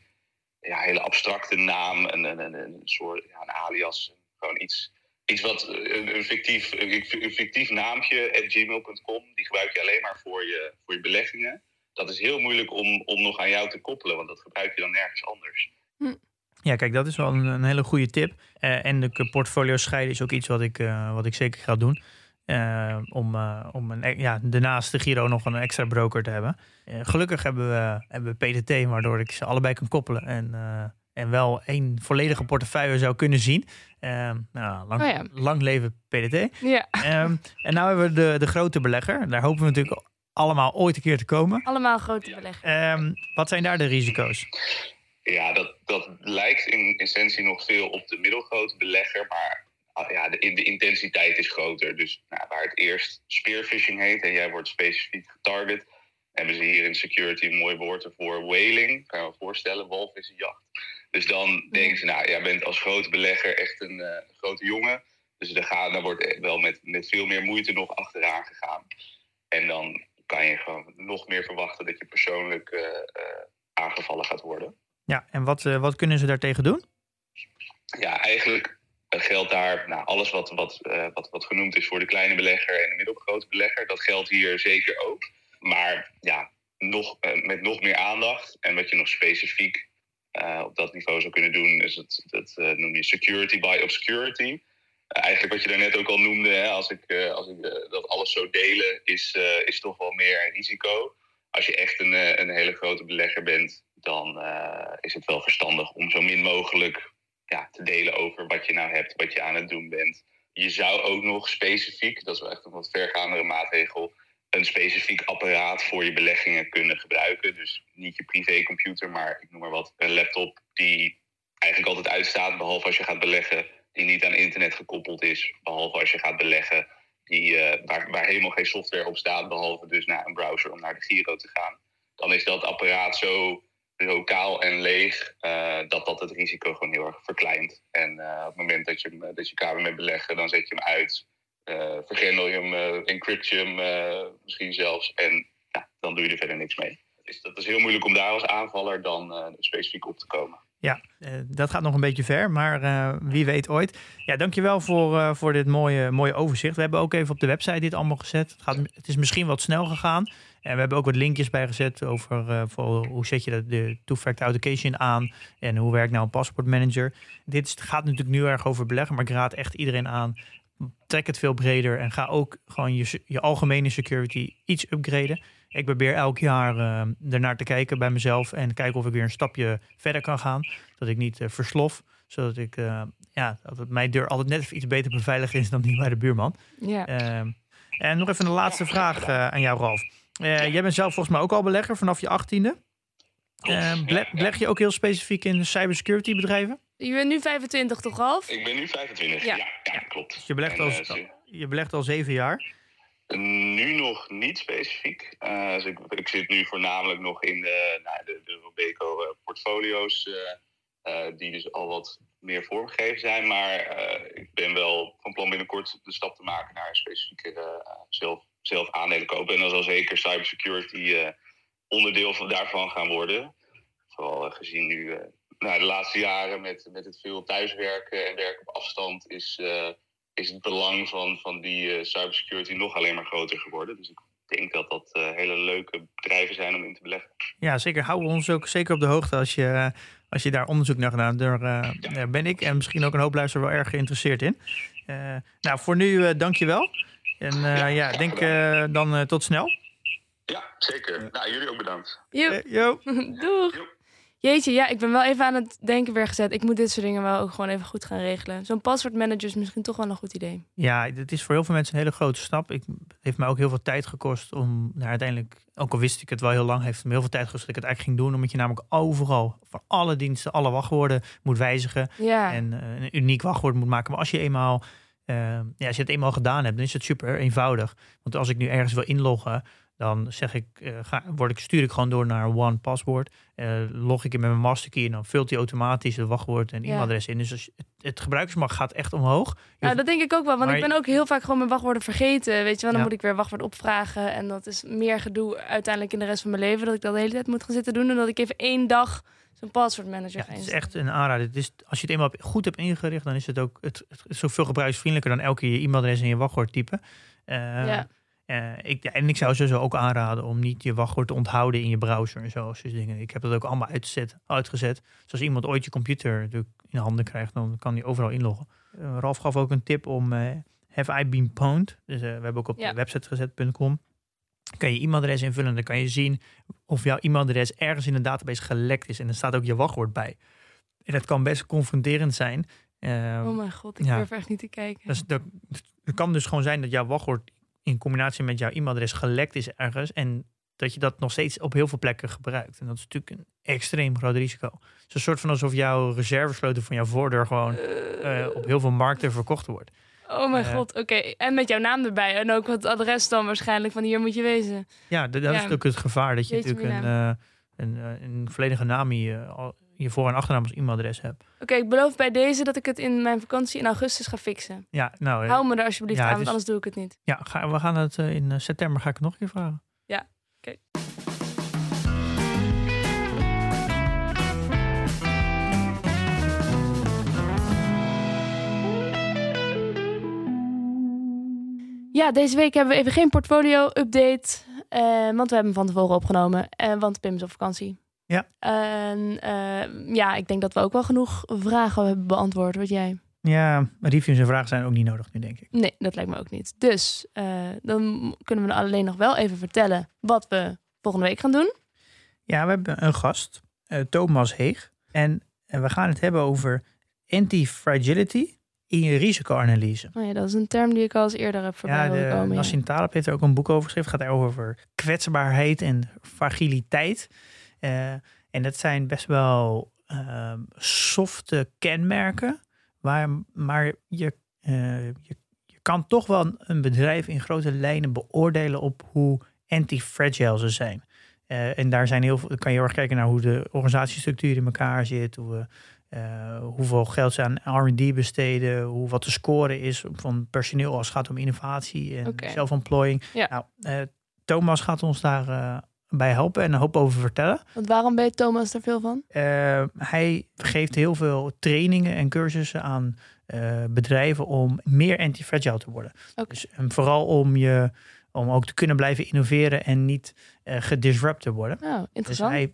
ja, hele abstracte naam, een, een, een, een soort ja, een alias, gewoon iets, iets wat een, een fictief, een fictief naampje, at gmail.com, die gebruik je alleen maar voor je, voor je beleggingen dat is heel moeilijk om, om nog aan jou te koppelen, want dat gebruik je dan nergens anders. Hm. Ja, kijk, dat is wel een, een hele goede tip. Uh, en de portfolio scheiden is ook iets wat ik, uh, wat ik zeker ga doen. Uh, om om een, e-, ja, daarnaast de Giro nog een extra broker te hebben. gelukkig hebben we, hebben we PTT, waardoor ik ze allebei kan koppelen. En, en wel één volledige portefeuille zou kunnen zien. nou, lang, oh ja. lang leven PDT. Ja. Um, en nu hebben we de, de grote belegger. Daar hopen we natuurlijk allemaal ooit een keer te komen. Allemaal grote beleggingen. Um, wat zijn daar de risico's? Ja, dat, dat lijkt in essentie nog veel op de middelgrote belegger, maar ja, de, de intensiteit is groter. Dus nou, waar het eerst spearfishing heet en jij wordt specifiek getarget, hebben ze hier in security een mooi woord ervoor, whaling. Kan je me voorstellen, walvissenjacht. Dus dan denken ze, nou, jij bent als grote belegger echt een uh, grote jongen. Dus daar, gaan, daar wordt wel met, met veel meer moeite nog achteraan gegaan. En dan kan je gewoon nog meer verwachten dat je persoonlijk uh, uh, aangevallen gaat worden. Ja, en wat, wat kunnen ze daartegen doen? Ja, eigenlijk geldt daar nou, alles wat, wat, wat, wat genoemd is voor de kleine belegger en de middelgrote belegger. Dat geldt hier zeker ook. Maar ja, nog, met nog meer aandacht en wat je nog specifiek op dat niveau zou kunnen doen, is het, dat noem je security by obscurity eigenlijk wat je daarnet ook al noemde, hè, als ik, als ik dat alles zou delen, is, is toch wel meer een risico. Als je echt een, een hele grote belegger bent, dan is het wel verstandig om zo min mogelijk ja, te delen over wat je nou hebt, wat je aan het doen bent. Je zou ook nog specifiek, dat is wel echt een wat vergaandere maatregel, een specifiek apparaat voor je beleggingen kunnen gebruiken. Dus niet je privécomputer, maar ik noem maar wat, een laptop die eigenlijk altijd uitstaat, behalve als je gaat beleggen die niet aan internet gekoppeld is, behalve als je gaat beleggen, die, uh, waar, waar helemaal geen software op staat, behalve dus naar een browser om naar de Giro te gaan, dan is dat apparaat zo lokaal en leeg uh, dat dat het risico gewoon heel erg verkleint. En uh, op het moment dat je, dat je kamer met beleggen, dan zet je hem uit, vergrendel je hem, encrypt je hem misschien zelfs en ja, dan doe je er verder niks mee. Dus dat is heel moeilijk om daar als aanvaller dan specifiek op te komen. Ja, uh, dat gaat nog een beetje ver, maar uh, wie weet ooit. Ja, dankjewel voor, uh, voor dit mooie, mooie overzicht. We hebben ook even op de website dit allemaal gezet. Het, gaat, het is misschien wat snel gegaan. En we hebben ook wat linkjes bij gezet over voor, hoe zet je de two-factor authentication aan en hoe werkt nou een paspoortmanager. Dit gaat natuurlijk nu erg over beleggen, maar ik raad echt iedereen aan. Trek het veel breder en ga ook gewoon je, je algemene security iets upgraden. Ik probeer elk jaar uh, ernaar te kijken bij mezelf en kijken of ik weer een stapje verder kan gaan. Dat ik niet uh, verslof, zodat ik, uh, ja, dat het mijn deur altijd net iets beter beveiligd is dan die bij de buurman. Ja. Ehm, en nog even een laatste vraag aan jou, Ralf. Jij bent zelf volgens mij ook al belegger vanaf je achttiende. Ehm, beleg, beleg je ook heel specifiek in cybersecurity bedrijven? Je bent nu 25 toch, Ralf? Ik ben nu 25, ja, ja, ja klopt. Dus je belegt, al, je belegt al zeven jaar. Nu nog niet specifiek. Uh, dus ik, ik, zit nu voornamelijk nog in de, nou, de, de Robeco-portfolio's, uh, uh, die dus al wat meer vormgegeven zijn. Maar ik ben wel van plan binnenkort de stap te maken naar een specifieke zelf, zelf aandelen kopen. En dan zal zeker cybersecurity onderdeel van, daarvan gaan worden. Vooral gezien nu nou, de laatste jaren met, met het veel thuiswerken en werken op afstand is is het belang van, van die uh, cybersecurity nog alleen maar groter geworden. Dus ik denk dat dat uh, hele leuke bedrijven zijn om in te beleggen. Ja, zeker. Hou ons ook zeker op de hoogte als je, als je daar onderzoek naar gedaan Daar, uh, daar ben ik en misschien ook een hoop luisteraars wel erg geïnteresseerd in. nou, voor nu dank je wel. En eh, ja, denk eh, dan eh, tot snel. Ja, zeker. Nou, jullie ook bedankt. Joep. Eh, yo. Doeg. Joep. Jeetje, ja, ik ben wel even aan het denken weer gezet. Ik moet dit soort dingen wel ook gewoon even goed gaan regelen. Zo'n paswoordmanager is misschien toch wel een goed idee. Ja, het is voor heel veel mensen een hele grote stap. Ik, het heeft mij ook heel veel tijd gekost om nou, uiteindelijk, ook al wist ik het wel heel lang, heeft het me heel veel tijd gekost dat ik het eigenlijk ging doen. Omdat je namelijk overal, voor alle diensten, alle wachtwoorden moet wijzigen. Ja, En eh, een uniek wachtwoord moet maken. Maar als je eenmaal, ja, als je het eenmaal gedaan hebt, dan is het super eenvoudig. Want als ik nu ergens wil inloggen, dan zeg ik, eh, ga, word ik, stuur ik gewoon door naar One Password. Eh, log ik in met mijn masterkey en dan vult hij automatisch het wachtwoord en Ja. e-mailadres in. Dus als het, het gaat echt omhoog. nou, dat denk ik ook wel. Want Maar ik ben ook heel vaak gewoon mijn wachtwoorden vergeten. Weet je wel, dan Ja. moet ik weer wachtwoord opvragen. En dat is meer gedoe uiteindelijk in de rest van mijn leven. Dat ik dat de hele tijd moet gaan zitten doen. En dat ik even één dag zo'n paswoordmanager Ja, ga het is echt een aanrader. Het is, als je het eenmaal goed hebt ingericht, dan is het ook het, het is zoveel gebruiksvriendelijker dan elke keer je e-mailadres en je wachtwoord typen. Eh, Ja. eh, ik, en ik zou sowieso ook aanraden om niet je wachtwoord te onthouden in je browser en zo. dingen. Ik heb dat ook allemaal uitgezet. uitgezet. Dus als iemand ooit je computer natuurlijk in handen krijgt, dan kan hij overal inloggen. Eh, Ralf gaf ook een tip om Have I Been Pwned? Dus we hebben ook op Ja. de website gezet.com. Kan je e-mailadres invullen, dan kan je zien of jouw e-mailadres ergens in een database gelekt is. En er staat ook je wachtwoord bij. En dat kan best confronterend zijn. Eh, Oh mijn god, ik ja. durf echt niet te kijken. dat het kan dus gewoon zijn dat jouw wachtwoord in combinatie met jouw e-mailadres gelekt is ergens. En dat je dat nog steeds op heel veel plekken gebruikt. En dat is natuurlijk een extreem groot risico. Het is een soort van alsof jouw reservesleutel van jouw voordeur gewoon eh, op heel veel markten verkocht wordt. Oh mijn Eh. god, oké. En met jouw naam erbij. En ook het adres dan waarschijnlijk van hier moet je wezen. Ja, dat, is ook het gevaar. Dat je natuurlijk een, eh, een, eh, een volledige naam in je, je voor- en achternaam als e-mailadres hebt. Oké, ik beloof bij deze dat ik het in mijn vakantie in augustus ga fixen. Ja, nou, Hou me er alsjeblieft ja, aan, want is- anders doe ik het niet. ja ga, we gaan het in september ga ik het nog een keer vragen. Ja, deze week hebben we even geen portfolio-update. eh, want we hebben hem van tevoren opgenomen. eh, want Pim is op vakantie. Ja. En eh, ja, ik denk dat we ook wel genoeg vragen hebben beantwoord. Wat jij? Ja, reviews en vragen zijn ook niet nodig nu, denk ik. Nee, dat lijkt me ook niet. Dus dan kunnen we alleen nog wel even vertellen wat we volgende week gaan doen. Ja, we hebben een gast, Thomas Heeg. En, en we gaan het hebben over anti-fragility in je risicoanalyse. Oh ja, dat is een term die ik al eens eerder heb voorbij Ja, de komen. Nassim Taleb heeft er ook een boek over geschreven. Het gaat over kwetsbaarheid en fragiliteit. Eh, en dat zijn best wel ehm, softe kenmerken. Waar, maar je, eh, je, je kan toch wel een bedrijf in grote lijnen beoordelen op hoe anti-fragile ze zijn. Eh, en daar zijn heel veel, kan je heel erg kijken naar hoe de organisatiestructuur in elkaar zit. Hoe we, eh, hoeveel geld ze aan R&D besteden. Hoe, wat de score is van personeel als het gaat om innovatie en Oké. zelfontplooiing. Ja. Nou, eh, Thomas gaat ons daar eh, bij helpen en een hoop over vertellen. Want waarom weet Thomas er veel van? Hij geeft heel veel trainingen en cursussen aan bedrijven om meer anti-fragile te worden. Dus en vooral om je om ook te kunnen blijven innoveren en niet gedisrupt te worden. Nou, Dus interessant. hij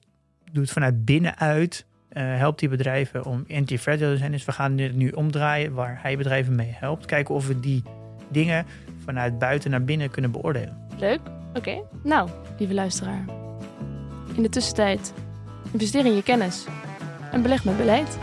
doet vanuit binnenuit, helpt die bedrijven om anti-fragile te zijn. Dus we gaan dit nu omdraaien waar hij bedrijven mee helpt. Kijken of we die dingen vanuit buiten naar binnen kunnen beoordelen. Leuk. Oké. Nou, lieve luisteraar. In de tussentijd, investeer in je kennis en beleg met beleid.